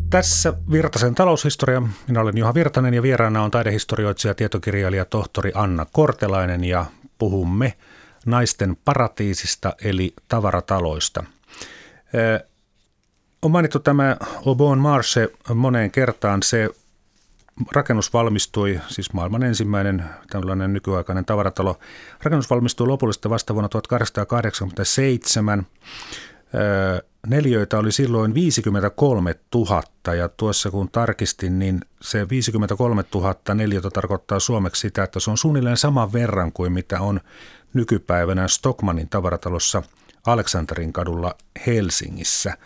Tässä Virtasen taloushistoria. Minä olen Juha Virtanen ja vieraana on taidehistorioitsija tietokirjailija tohtori Anna Kortelainen ja puhumme – naisten paratiisista eli tavarataloista. On mainittu tämä Aubon Marche moneen kertaan. Se rakennus valmistui, siis maailman ensimmäinen tällainen nykyaikainen tavaratalo. Rakennus valmistui lopullisesti vasta vuonna 1887. Neljöitä oli silloin 53 000 ja tuossa kun tarkistin, niin se 53 000 neljöitä tarkoittaa suomeksi sitä, että se on suunnilleen saman verran kuin mitä on nykypäivänä Stockmanin tavaratalossa Aleksanterin kadulla Helsingissä.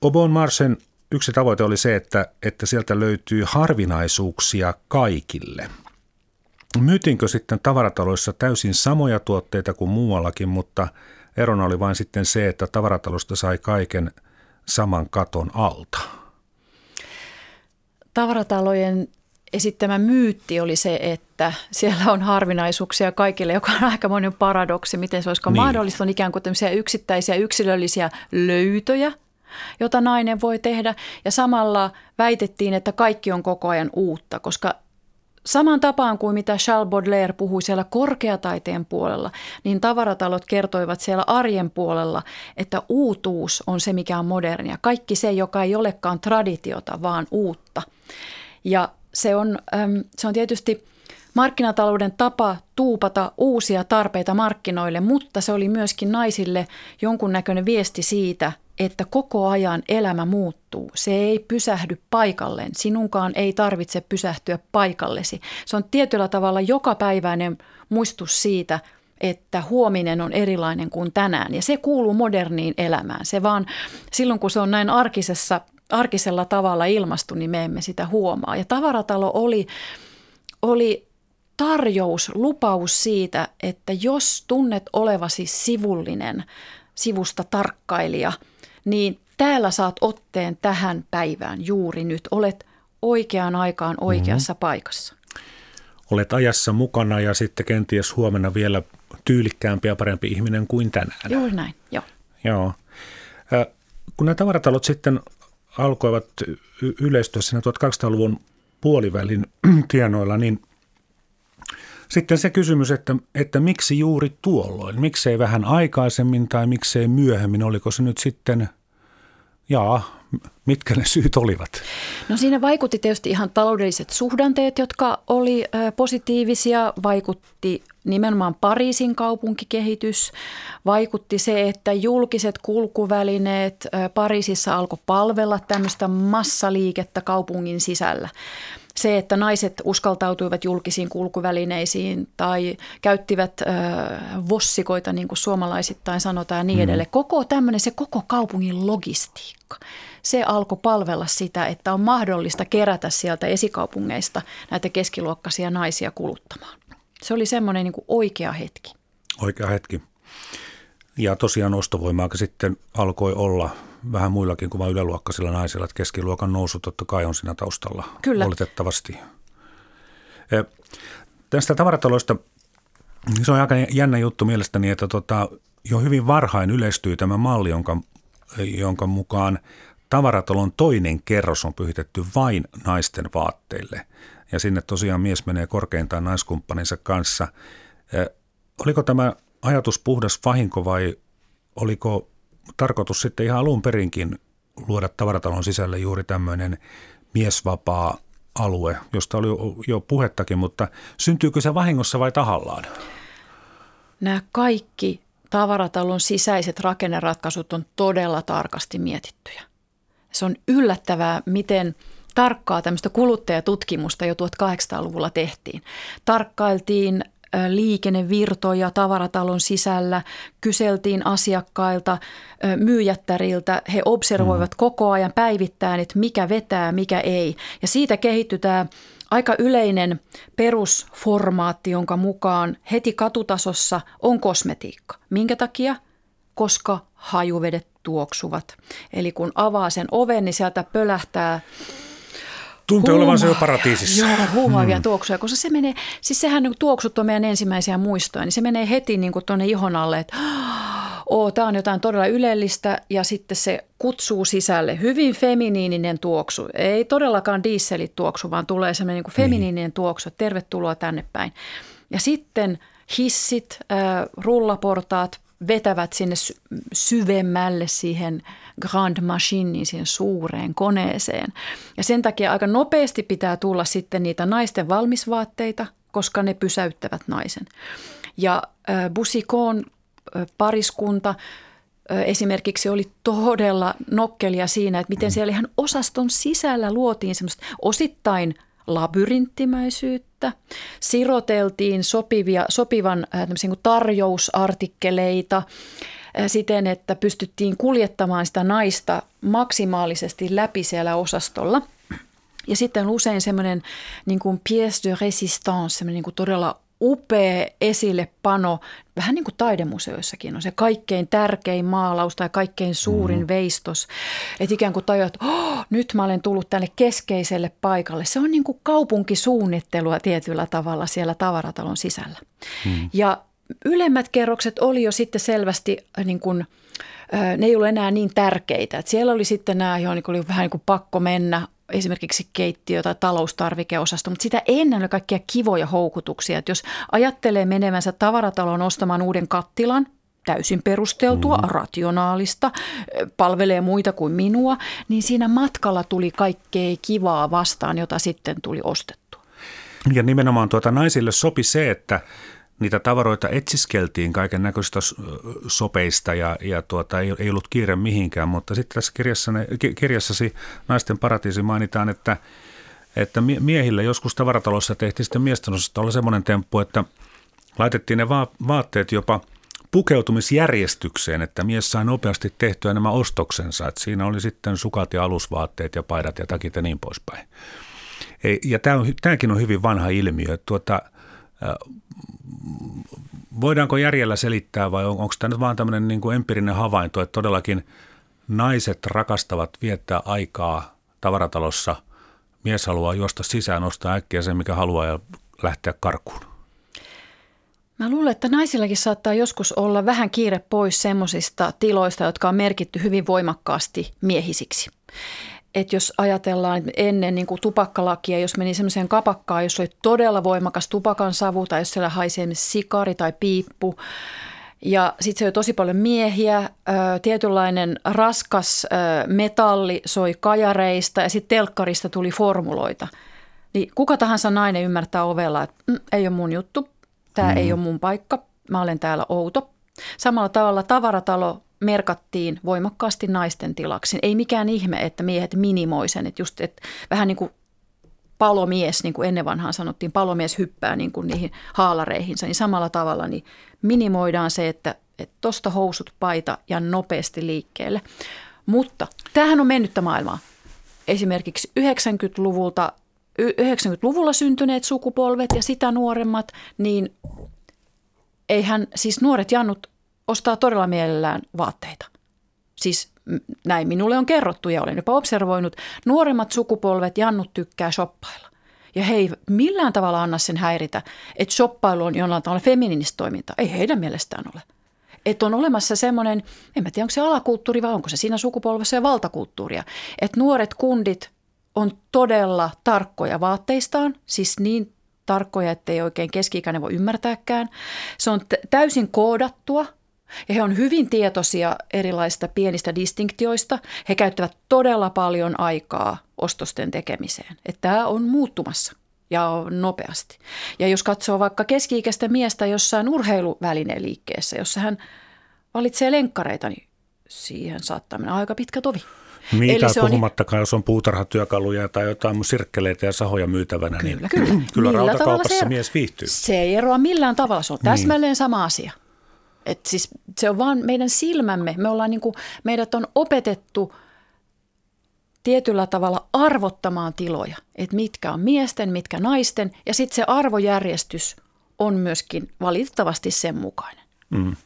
Obon Marsen yksi tavoite oli se, että, että sieltä löytyy harvinaisuuksia kaikille. Myytiinkö sitten tavarataloissa täysin samoja tuotteita kuin muuallakin, mutta erona oli vain sitten se, että tavaratalosta sai kaiken saman katon alta. Tavaratalojen esittämä myytti oli se, että siellä on harvinaisuuksia kaikille, joka on aika monen paradoksi, miten se olisiko niin. mahdollista. On ikään kuin tämmöisiä yksittäisiä yksilöllisiä löytöjä, jota nainen voi tehdä. Ja samalla väitettiin, että kaikki on koko ajan uutta, koska saman tapaan kuin mitä Charles Baudelaire puhui siellä korkeataiteen puolella, niin tavaratalot kertoivat siellä arjen puolella, että uutuus on se, mikä on modernia. Kaikki se, joka ei olekaan traditiota, vaan uutta. Ja se on, se on tietysti markkinatalouden tapa tuupata uusia tarpeita markkinoille, mutta se oli myöskin naisille jonkunnäköinen viesti siitä, että koko ajan elämä muuttuu. Se ei pysähdy paikalleen. Sinunkaan ei tarvitse pysähtyä paikallesi. Se on tietyllä tavalla jokapäiväinen muistus siitä, että huominen on erilainen kuin tänään. Ja se kuuluu moderniin elämään. Se vaan silloin, kun se on näin arkisessa, arkisella tavalla ilmastu, niin me emme sitä huomaa. Ja tavaratalo oli, oli tarjous, lupaus siitä, että jos tunnet olevasi sivullinen, sivusta tarkkailija, niin täällä saat otteen tähän päivään juuri nyt. Olet oikeaan aikaan oikeassa mm-hmm. paikassa. Olet ajassa mukana ja sitten kenties huomenna vielä tyylikkäämpi ja parempi ihminen kuin tänään. Juuri näin, joo. Joo. Kun nämä tavaratalot sitten alkoivat yleistyä siinä 1200-luvun puolivälin tienoilla, niin sitten se kysymys, että, että miksi juuri tuolloin? Miksei vähän aikaisemmin tai miksei myöhemmin? Oliko se nyt sitten, jaa, mitkä ne syyt olivat? No siinä vaikutti tietysti ihan taloudelliset suhdanteet, jotka oli positiivisia, vaikutti nimenomaan Pariisin kaupunkikehitys, vaikutti se, että julkiset kulkuvälineet Pariisissa alkoi palvella tämmöistä massaliikettä kaupungin sisällä se, että naiset uskaltautuivat julkisiin kulkuvälineisiin tai käyttivät äh, vossikoita, niin kuin suomalaisittain sanotaan ja niin mm. edelleen. Koko tämmöinen, se koko kaupungin logistiikka, se alkoi palvella sitä, että on mahdollista kerätä sieltä esikaupungeista näitä keskiluokkaisia naisia kuluttamaan. Se oli semmoinen niin oikea hetki. Oikea hetki. Ja tosiaan ostovoimaa sitten alkoi olla vähän muillakin kuin vain yläluokkaisilla naisilla, että keskiluokan nousu totta kai on siinä taustalla Kyllä. oletettavasti. E, tästä tavarataloista, se on aika jännä juttu mielestäni, että tota, jo hyvin varhain yleistyy tämä malli, jonka, jonka mukaan tavaratalon toinen kerros on pyhitetty vain naisten vaatteille. Ja sinne tosiaan mies menee korkeintaan naiskumppaninsa kanssa. E, oliko tämä ajatus puhdas vahinko vai oliko tarkoitus sitten ihan alun perinkin luoda tavaratalon sisälle juuri tämmöinen miesvapaa alue, josta oli jo puhettakin, mutta syntyykö se vahingossa vai tahallaan? Nämä kaikki tavaratalon sisäiset rakenneratkaisut on todella tarkasti mietittyjä. Se on yllättävää, miten tarkkaa tämmöistä kuluttajatutkimusta jo 1800-luvulla tehtiin. Tarkkailtiin liikennevirtoja tavaratalon sisällä, kyseltiin asiakkailta, myyjättäriltä, he observoivat mm. koko ajan päivittäin, että mikä vetää, mikä ei. Ja siitä kehittyy tämä aika yleinen perusformaatti, jonka mukaan heti katutasossa on kosmetiikka. Minkä takia? Koska hajuvedet tuoksuvat. Eli kun avaa sen oven, niin sieltä pölähtää Tuntee Huuma- olevansa jo paratiisissa. Joo, huumaavia hmm. tuoksuja, koska se menee, siis sehän niin tuoksut on meidän ensimmäisiä muistoja, niin se menee heti niin kuin tuonne ihon alle, että oh, tämä on jotain todella ylellistä ja sitten se kutsuu sisälle. Hyvin feminiininen tuoksu, ei todellakaan dieselit tuoksu, vaan tulee semmoinen niin kuin feminiininen niin. tuoksu, tervetuloa tänne päin. Ja sitten hissit, äh, rullaportaat, vetävät sinne syvemmälle siihen Grand Machine, siihen suureen koneeseen. Ja sen takia aika nopeasti pitää tulla sitten niitä naisten valmisvaatteita, koska ne pysäyttävät naisen. Ja Busikoon pariskunta esimerkiksi oli todella nokkelia siinä, että miten siellä ihan osaston sisällä luotiin semmoista osittain – labyrinttimäisyyttä. Siroteltiin sopivia, sopivan äh, niin tarjousartikkeleita äh, siten, että pystyttiin kuljettamaan sitä naista maksimaalisesti läpi siellä osastolla. Ja sitten usein semmoinen niin kuin pièce de résistance, semmoinen niin kuin todella upea esillepano, vähän niin kuin taidemuseoissakin on se kaikkein tärkein maalaus tai kaikkein suurin mm. veistos. Että ikään kuin tajuat, että oh, nyt mä olen tullut tänne keskeiselle paikalle. Se on niin kuin kaupunkisuunnittelua tietyllä tavalla siellä tavaratalon sisällä. Mm. Ja ylemmät kerrokset oli jo sitten selvästi äh, niin kuin, äh, ne ei ollut enää niin tärkeitä. Että siellä oli sitten nämä, joihin oli vähän niin kuin pakko mennä, esimerkiksi keittiö- tai taloustarvikeosasto, mutta sitä ennen oli kaikkia kivoja houkutuksia. Että jos ajattelee menevänsä tavarataloon ostamaan uuden kattilan, täysin perusteltua, mm. rationaalista, palvelee muita kuin minua, niin siinä matkalla tuli kaikkea kivaa vastaan, jota sitten tuli ostettua. Ja nimenomaan tuota naisille sopi se, että niitä tavaroita etsiskeltiin kaiken näköistä sopeista ja, ja tuota, ei, ei ollut kiire mihinkään, mutta sitten tässä kirjassani, kirjassasi Naisten paratiisi mainitaan, että, että miehille joskus tavaratalossa tehtiin sitten miesten osasta olla semmoinen temppu, että laitettiin ne va- vaatteet jopa pukeutumisjärjestykseen, että mies sai nopeasti tehtyä nämä ostoksensa. Että siinä oli sitten sukat ja alusvaatteet ja paidat ja takit ja niin poispäin. Ja tämäkin on hyvin vanha ilmiö. Tuota, voidaanko järjellä selittää vai on, onko tämä nyt vaan tämmöinen niin kuin empiirinen havainto, että todellakin naiset rakastavat viettää aikaa tavaratalossa. Mies haluaa juosta sisään, ostaa äkkiä sen, mikä haluaa ja lähteä karkuun. Mä luulen, että naisillakin saattaa joskus olla vähän kiire pois semmoisista tiloista, jotka on merkitty hyvin voimakkaasti miehisiksi. Et jos ajatellaan että ennen niin kuin tupakkalakia, jos meni semmoiseen kapakkaan, jos oli todella voimakas tupakan savu tai jos siellä haisi sikari tai piippu, ja sitten se oli tosi paljon miehiä, tietynlainen raskas metalli soi kajareista ja sitten telkkarista tuli formuloita. Niin kuka tahansa nainen ymmärtää ovella, että mm, ei ole mun juttu, tämä mm. ei ole mun paikka, mä olen täällä outo. Samalla tavalla tavaratalo merkattiin voimakkaasti naisten tilaksi. Ei mikään ihme, että miehet minimoi sen, että just että vähän niin kuin palomies, niin kuin ennen vanhaan sanottiin, palomies hyppää niin kuin niihin haalareihinsa, niin samalla tavalla niin minimoidaan se, että tuosta housut, paita ja nopeasti liikkeelle. Mutta tämähän on mennyttä maailmaa. Esimerkiksi 90-luvulta 90-luvulla syntyneet sukupolvet ja sitä nuoremmat, niin eihän siis nuoret jannut ostaa todella mielellään vaatteita. Siis näin minulle on kerrottu ja olen jopa observoinut. Nuoremmat sukupolvet jannut tykkää shoppailla. Ja he millään tavalla anna sen häiritä, että shoppailu on jollain tavalla feminististä toiminta. Ei heidän mielestään ole. Että on olemassa semmoinen, en mä tiedä onko se alakulttuuri vai onko se siinä sukupolvessa ja valtakulttuuria, että nuoret kundit on todella tarkkoja vaatteistaan, siis niin tarkkoja, ettei oikein keski-ikäinen voi ymmärtääkään. Se on täysin koodattua ja he on hyvin tietoisia erilaisista pienistä distinktioista. He käyttävät todella paljon aikaa ostosten tekemiseen. Että tämä on muuttumassa ja nopeasti. Ja jos katsoo vaikka keski-ikäistä miestä jossain urheiluvälineen liikkeessä, jossa hän valitsee lenkkareita, niin siihen saattaa mennä aika pitkä tovi. Mitä Eli puhumattakaan, on... jos on puutarhatyökaluja tai jotain sirkkeleitä ja sahoja myytävänä, kyllä, niin kyllä, kyllä rautakaupassa se, mies viihtyy. Se ei eroa millään tavalla, se on niin. täsmälleen niin. sama asia. Et siis se on vaan meidän silmämme, me ollaan niin kuin, meidät on opetettu tietyllä tavalla arvottamaan tiloja, että mitkä on miesten, mitkä naisten ja sitten se arvojärjestys on myöskin valitettavasti sen mukainen. Mm.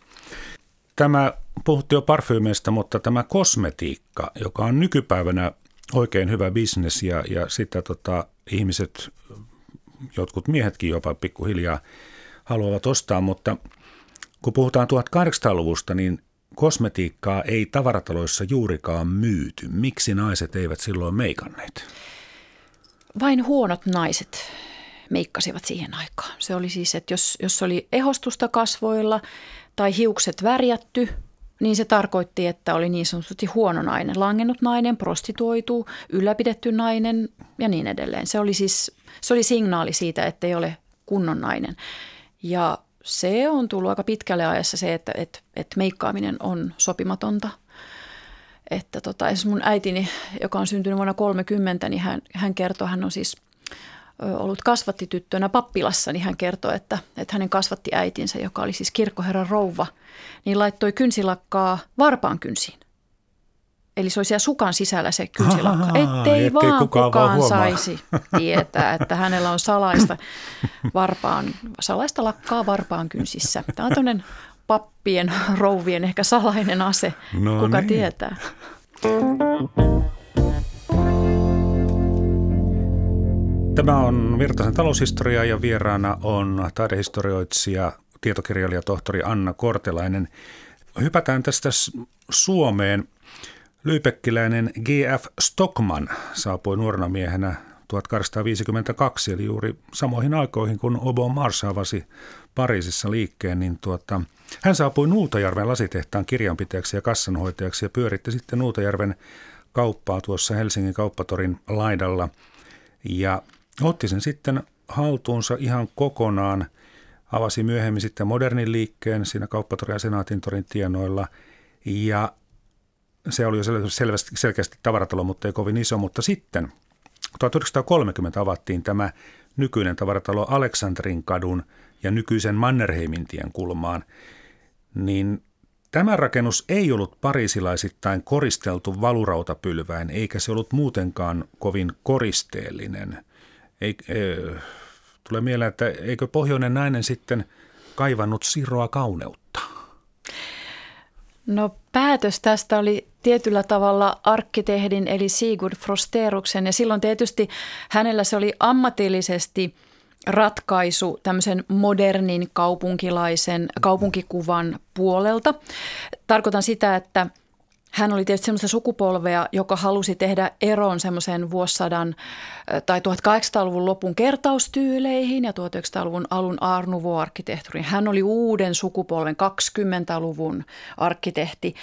Tämä, puhuttiin jo parfyymeistä, mutta tämä kosmetiikka, joka on nykypäivänä oikein hyvä bisnes ja, ja sitä tota, ihmiset, jotkut miehetkin jopa pikkuhiljaa haluavat ostaa, mutta kun puhutaan 1800-luvusta, niin kosmetiikkaa ei tavarataloissa juurikaan myyty. Miksi naiset eivät silloin meikanneet? Vain huonot naiset meikkasivat siihen aikaan. Se oli siis, että jos, jos oli ehostusta kasvoilla tai hiukset värjätty, niin se tarkoitti, että oli niin sanotusti huono nainen, langennut nainen, prostituoitu, ylläpidetty nainen ja niin edelleen. Se oli siis se oli signaali siitä, että ei ole kunnon nainen. Ja se on tullut aika pitkälle ajassa se, että, että, että meikkaaminen on sopimatonta. Että tota, esimerkiksi mun äitini, joka on syntynyt vuonna 30, niin hän, hän kertoo, hän on siis ollut kasvattityttönä pappilassa, niin hän kertoi, että, että hänen kasvatti äitinsä, joka oli siis kirkkoherran rouva, niin laittoi kynsilakkaa varpaan kynsiin. Eli se oli siellä sukan sisällä se kynsilakka, ettei, ettei vaan kukaan, kukaan vaan saisi tietää, että hänellä on salaista, varpaan, salaista lakkaa varpaan kynsissä. Tämä on tämmöinen pappien, rouvien ehkä salainen ase, no kuka niin. tietää. Tämä on Virtasen taloushistoria ja vieraana on taidehistorioitsija, tietokirjailija tohtori Anna Kortelainen. Hypätään tästä Suomeen. Lyypekkiläinen G.F. Stockman saapui nuorena miehenä 1852, eli juuri samoihin aikoihin, kun Obo Mars avasi Pariisissa liikkeen, niin tuota, hän saapui Nuutajärven lasitehtaan kirjanpitäjäksi ja kassanhoitajaksi ja pyöritti sitten Nuutajärven kauppaa tuossa Helsingin kauppatorin laidalla ja otti sen sitten haltuunsa ihan kokonaan, avasi myöhemmin sitten modernin liikkeen siinä kauppatorin ja senaatintorin tienoilla ja se oli jo selvästi, selkeästi tavaratalo, mutta ei kovin iso, mutta sitten 1930 avattiin tämä nykyinen tavaratalo Aleksandrin kadun ja nykyisen Mannerheimin tien kulmaan, niin Tämä rakennus ei ollut parisilaisittain koristeltu valurautapylväin, eikä se ollut muutenkaan kovin koristeellinen. Ei, e, tulee mieleen, että eikö pohjoinen nainen sitten kaivannut siroa kauneutta? No päätös tästä oli tietyllä tavalla arkkitehdin eli Sigurd Frosteruksen ja silloin tietysti hänellä se oli ammatillisesti – ratkaisu tämmöisen modernin kaupunkilaisen kaupunkikuvan puolelta. Tarkoitan sitä, että hän oli tietysti semmoista sukupolvea, joka halusi tehdä eron semmoisen vuosisadan tai 1800-luvun lopun kertaustyyleihin ja 1900-luvun alun Art Nouveau-arkkitehtuuriin. Hän oli uuden sukupolven 20-luvun arkkitehti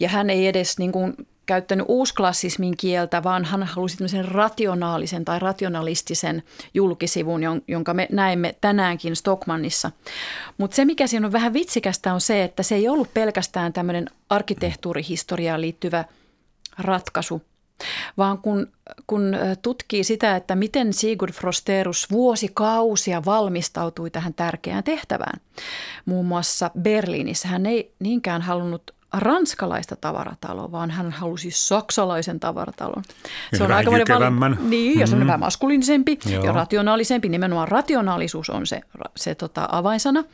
ja hän ei edes niin kuin käyttänyt uusklassismin kieltä, vaan hän halusi tämmöisen rationaalisen tai rationalistisen julkisivun, jonka me näemme tänäänkin Stockmannissa. Mutta se, mikä siinä on vähän vitsikästä, on se, että se ei ollut pelkästään tämmöinen arkkitehtuurihistoriaan liittyvä ratkaisu, vaan kun, kun tutkii sitä, että miten Sigurd Frosterus vuosikausia valmistautui tähän tärkeään tehtävään. Muun muassa Berliinissä hän ei niinkään halunnut ranskalaista tavarataloa, vaan hän halusi saksalaisen tavaratalon. Se on aika val- Niin, ja se on mm. vähän maskuliinisempi Joo. ja rationaalisempi. Nimenomaan rationaalisuus on se, se tota, avainsana.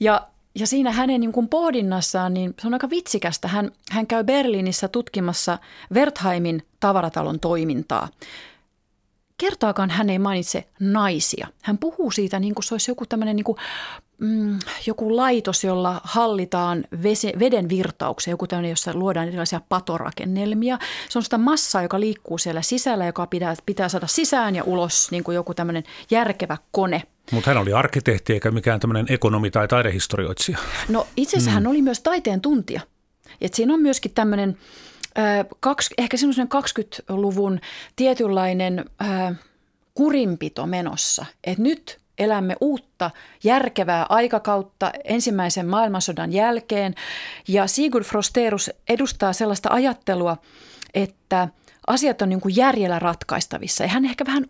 Ja ja siinä hänen niin kuin pohdinnassaan, niin se on aika vitsikästä. Hän, hän käy Berliinissä tutkimassa Wertheimin tavaratalon toimintaa kertaakaan hän ei mainitse naisia. Hän puhuu siitä niin kuin se olisi joku tämmöinen niin kuin, mm, joku laitos, jolla hallitaan vese, veden virtauksia, joku tämmöinen, jossa luodaan erilaisia patorakennelmia. Se on sitä massaa, joka liikkuu siellä sisällä, joka pitää, pitää saada sisään ja ulos, niin kuin joku tämmöinen järkevä kone. Mutta hän oli arkkitehti eikä mikään tämmöinen ekonomi tai taidehistorioitsija. No itse asiassa mm. hän oli myös taiteen tuntija. Et siinä on myöskin tämmöinen ehkä semmoisen 20-luvun tietynlainen äh, kurinpito menossa. Että nyt elämme uutta järkevää aikakautta ensimmäisen maailmansodan jälkeen. Ja Sigurd Frosterus edustaa sellaista ajattelua, että asiat on niin kuin järjellä ratkaistavissa. Ja hän ehkä vähän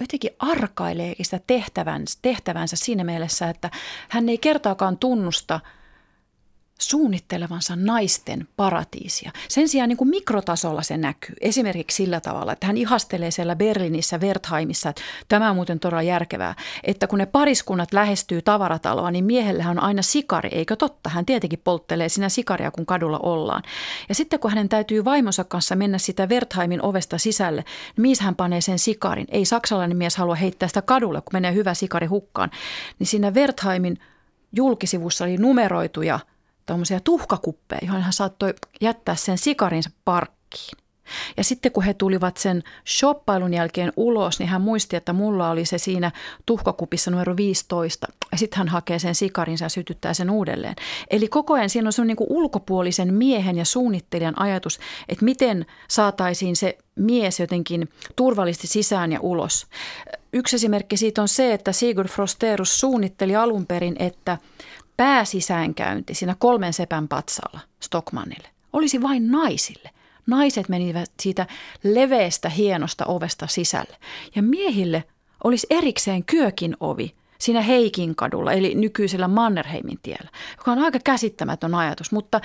jotenkin arkaileekin sitä tehtävänsä, tehtävänsä siinä mielessä, että hän ei kertaakaan tunnusta – suunnittelevansa naisten paratiisia. Sen sijaan niin kuin mikrotasolla se näkyy. Esimerkiksi sillä tavalla, että hän ihastelee siellä Berliinissä, Wertheimissa, että tämä on muuten todella järkevää, että kun ne pariskunnat lähestyy tavarataloa, niin miehellä on aina sikari, eikö totta? Hän tietenkin polttelee sinä sikaria, kun kadulla ollaan. Ja sitten kun hänen täytyy vaimonsa kanssa mennä sitä Wertheimin ovesta sisälle, niin mies hän panee sen sikarin. Ei saksalainen mies halua heittää sitä kadulle, kun menee hyvä sikari hukkaan. Niin siinä Wertheimin julkisivussa oli numeroituja – tuommoisia tuhkakuppeja, joihin hän saattoi jättää sen sikarinsa parkkiin. Ja sitten kun he tulivat sen shoppailun jälkeen ulos, niin hän muisti, että mulla oli se siinä tuhkakupissa numero 15. Ja sitten hän hakee sen sikarinsa ja sytyttää sen uudelleen. Eli koko ajan siinä on se niin ulkopuolisen miehen ja suunnittelijan ajatus, että miten saataisiin se mies jotenkin turvallisesti sisään ja ulos. Yksi esimerkki siitä on se, että Sigurd Frosterus suunnitteli alun perin, että pääsisäänkäynti siinä kolmen sepän patsalla Stockmannille olisi vain naisille. Naiset menivät siitä leveästä hienosta ovesta sisälle. Ja miehille olisi erikseen kyökin ovi siinä Heikin kadulla, eli nykyisellä Mannerheimin tiellä, joka on aika käsittämätön ajatus. Mutta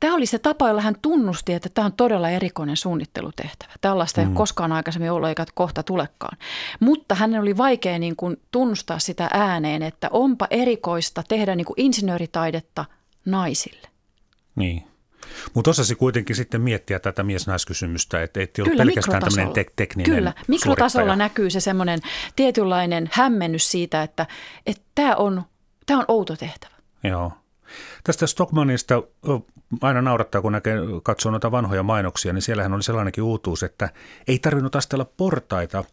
Tämä oli se tapa, jolla hän tunnusti, että tämä on todella erikoinen suunnittelutehtävä. Tällaista mm. ei ole koskaan aikaisemmin ollut eikä kohta tulekaan. Mutta hänen oli vaikea niin kuin tunnustaa sitä ääneen, että onpa erikoista tehdä niin kuin insinööritaidetta naisille. Niin. Mutta osasi kuitenkin sitten miettiä tätä mies-naiskysymystä, että ei ole pelkästään tämmöinen tek- tekninen Kyllä, mikrotasolla suorittaja. näkyy se semmoinen tietynlainen hämmennys siitä, että, että tämä on, tämä on outo tehtävä. Joo. Tästä Stockmanista aina naurattaa, kun näkee, katsoo noita vanhoja mainoksia, niin siellähän oli sellainenkin uutuus, että ei tarvinnut astella portaita,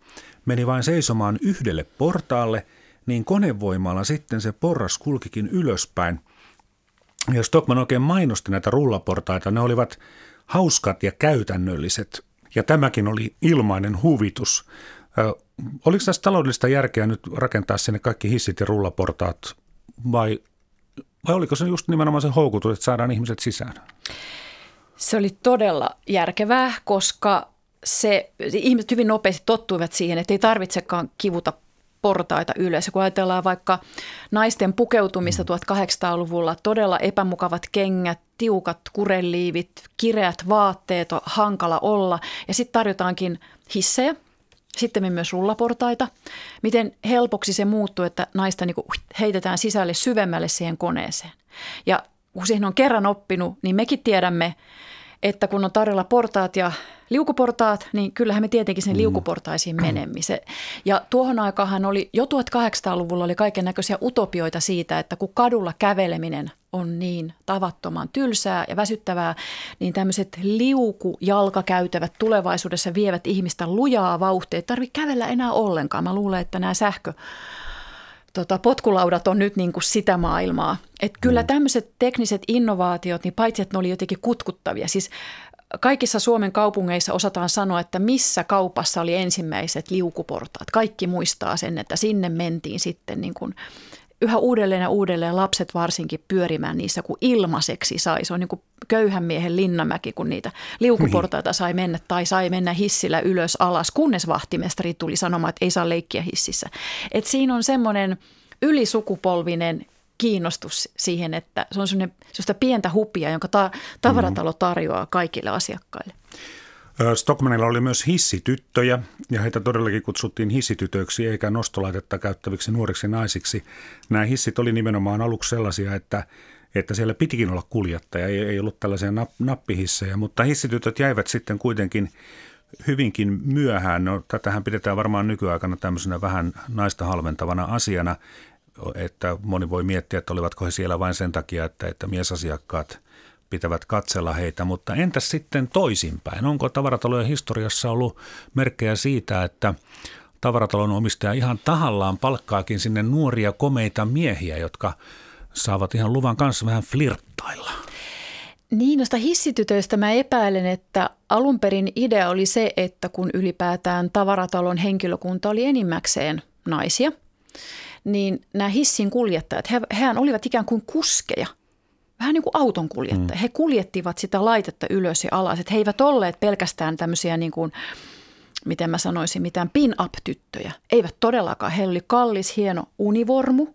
meni vain seisomaan yhdelle portaalle, niin konevoimalla sitten se porras kulkikin ylöspäin. Ja Stockman oikein mainosti näitä rullaportaita, ne olivat hauskat ja käytännölliset, ja tämäkin oli ilmainen huvitus. Oliko tässä taloudellista järkeä nyt rakentaa sinne kaikki hissit ja rullaportaat, vai vai oliko se just nimenomaan se houkutus, että saadaan ihmiset sisään? Se oli todella järkevää, koska se, ihmiset hyvin nopeasti tottuivat siihen, että ei tarvitsekaan kivuta portaita ylös. kun ajatellaan vaikka naisten pukeutumista 1800-luvulla, mm. todella epämukavat kengät, tiukat kureliivit, kireät vaatteet on hankala olla. Ja sitten tarjotaankin hissejä, sitten myös rullaportaita. Miten helpoksi se muuttuu, että naista niin heitetään sisälle syvemmälle siihen koneeseen. Ja kun siihen on kerran oppinut, niin mekin tiedämme, että kun on tarjolla portaat ja liukuportaat, niin kyllähän me tietenkin sen mm. liukuportaisiin menemme. ja tuohon aikaan oli, jo 1800-luvulla oli kaiken näköisiä utopioita siitä, että kun kadulla käveleminen on niin tavattoman tylsää ja väsyttävää, niin tämmöiset liukujalkakäytävät tulevaisuudessa vievät ihmistä lujaa vauhtia. Ei tarvitse kävellä enää ollenkaan. Mä luulen, että nämä sähkö tota, potkulaudat on nyt niin kuin sitä maailmaa. Et kyllä mm. tämmöiset tekniset innovaatiot, niin paitsi että ne oli jotenkin kutkuttavia, siis kaikissa Suomen kaupungeissa osataan sanoa, että missä kaupassa oli ensimmäiset liukuportaat. Kaikki muistaa sen, että sinne mentiin sitten niin kuin yhä uudelleen ja uudelleen lapset varsinkin pyörimään niissä, kun ilmaiseksi sai. Se on niin kuin köyhän miehen Linnamäki, kun niitä liukuportaita sai mennä tai sai mennä hissillä ylös alas, kunnes vahtimestari tuli sanomaan, että ei saa leikkiä hississä. Et siinä on semmoinen ylisukupolvinen kiinnostus siihen, että se on sellaista pientä hupia, jonka ta- tavaratalo mm. tarjoaa kaikille asiakkaille. Stockmanilla oli myös hissityttöjä ja heitä todellakin kutsuttiin hissitytöiksi eikä nostolaitetta käyttäviksi nuoriksi naisiksi. Nämä hissit oli nimenomaan aluksi sellaisia, että, että siellä pitikin olla kuljettaja, ei, ei ollut tällaisia nappihissejä, mutta hissitytöt jäivät sitten kuitenkin hyvinkin myöhään. No, tätähän pidetään varmaan nykyaikana tämmöisenä vähän naista halventavana asiana, että moni voi miettiä, että olivatko he siellä vain sen takia, että, että miesasiakkaat pitävät katsella heitä, mutta entäs sitten toisinpäin? Onko tavaratalojen historiassa ollut merkkejä siitä, että tavaratalon omistaja ihan tahallaan palkkaakin sinne nuoria komeita miehiä, jotka saavat ihan luvan kanssa vähän flirttailla? Niin, noista hissitytöistä mä epäilen, että alun perin idea oli se, että kun ylipäätään tavaratalon henkilökunta oli enimmäkseen naisia, niin nämä hissin kuljettajat, he, hehän olivat ikään kuin kuskeja – vähän niin kuin auton kuljettaja. Mm. He kuljettivat sitä laitetta ylös ja alas. Että he eivät olleet pelkästään tämmöisiä niin kuin, miten mä sanoisin, mitään pin-up-tyttöjä. Eivät todellakaan. Heillä oli kallis, hieno univormu,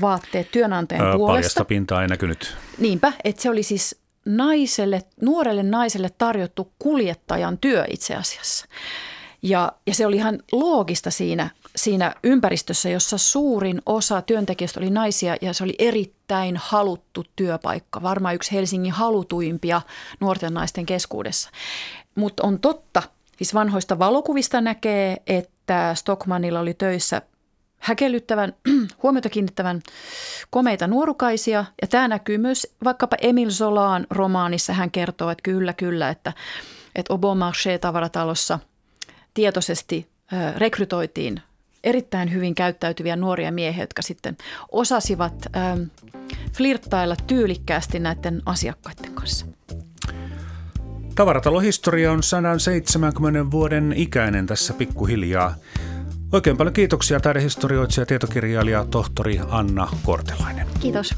vaatteet työnantajan Ää, puolesta. Paljasta pintaa ei näkynyt. Niinpä, että se oli siis naiselle, nuorelle naiselle tarjottu kuljettajan työ itse asiassa. Ja, ja se oli ihan loogista siinä, siinä ympäristössä, jossa suurin osa työntekijöistä oli naisia ja se oli erittäin haluttu työpaikka. Varmaan yksi Helsingin halutuimpia nuorten naisten keskuudessa. Mutta on totta, siis vanhoista valokuvista näkee, että Stockmanilla oli töissä häkellyttävän, huomiota kiinnittävän komeita nuorukaisia. Ja tämä näkyy myös vaikkapa Emil Zolaan romaanissa. Hän kertoo, että kyllä, kyllä, että, että Obomarché tavaratalossa – tietoisesti rekrytoitiin erittäin hyvin käyttäytyviä nuoria miehiä, jotka sitten osasivat flirttailla tyylikkäästi näiden asiakkaiden kanssa. Tavaratalohistoria on 170 vuoden ikäinen tässä pikkuhiljaa. Oikein paljon kiitoksia taidehistorioitsija ja tietokirjailija tohtori Anna Kortelainen. Kiitos.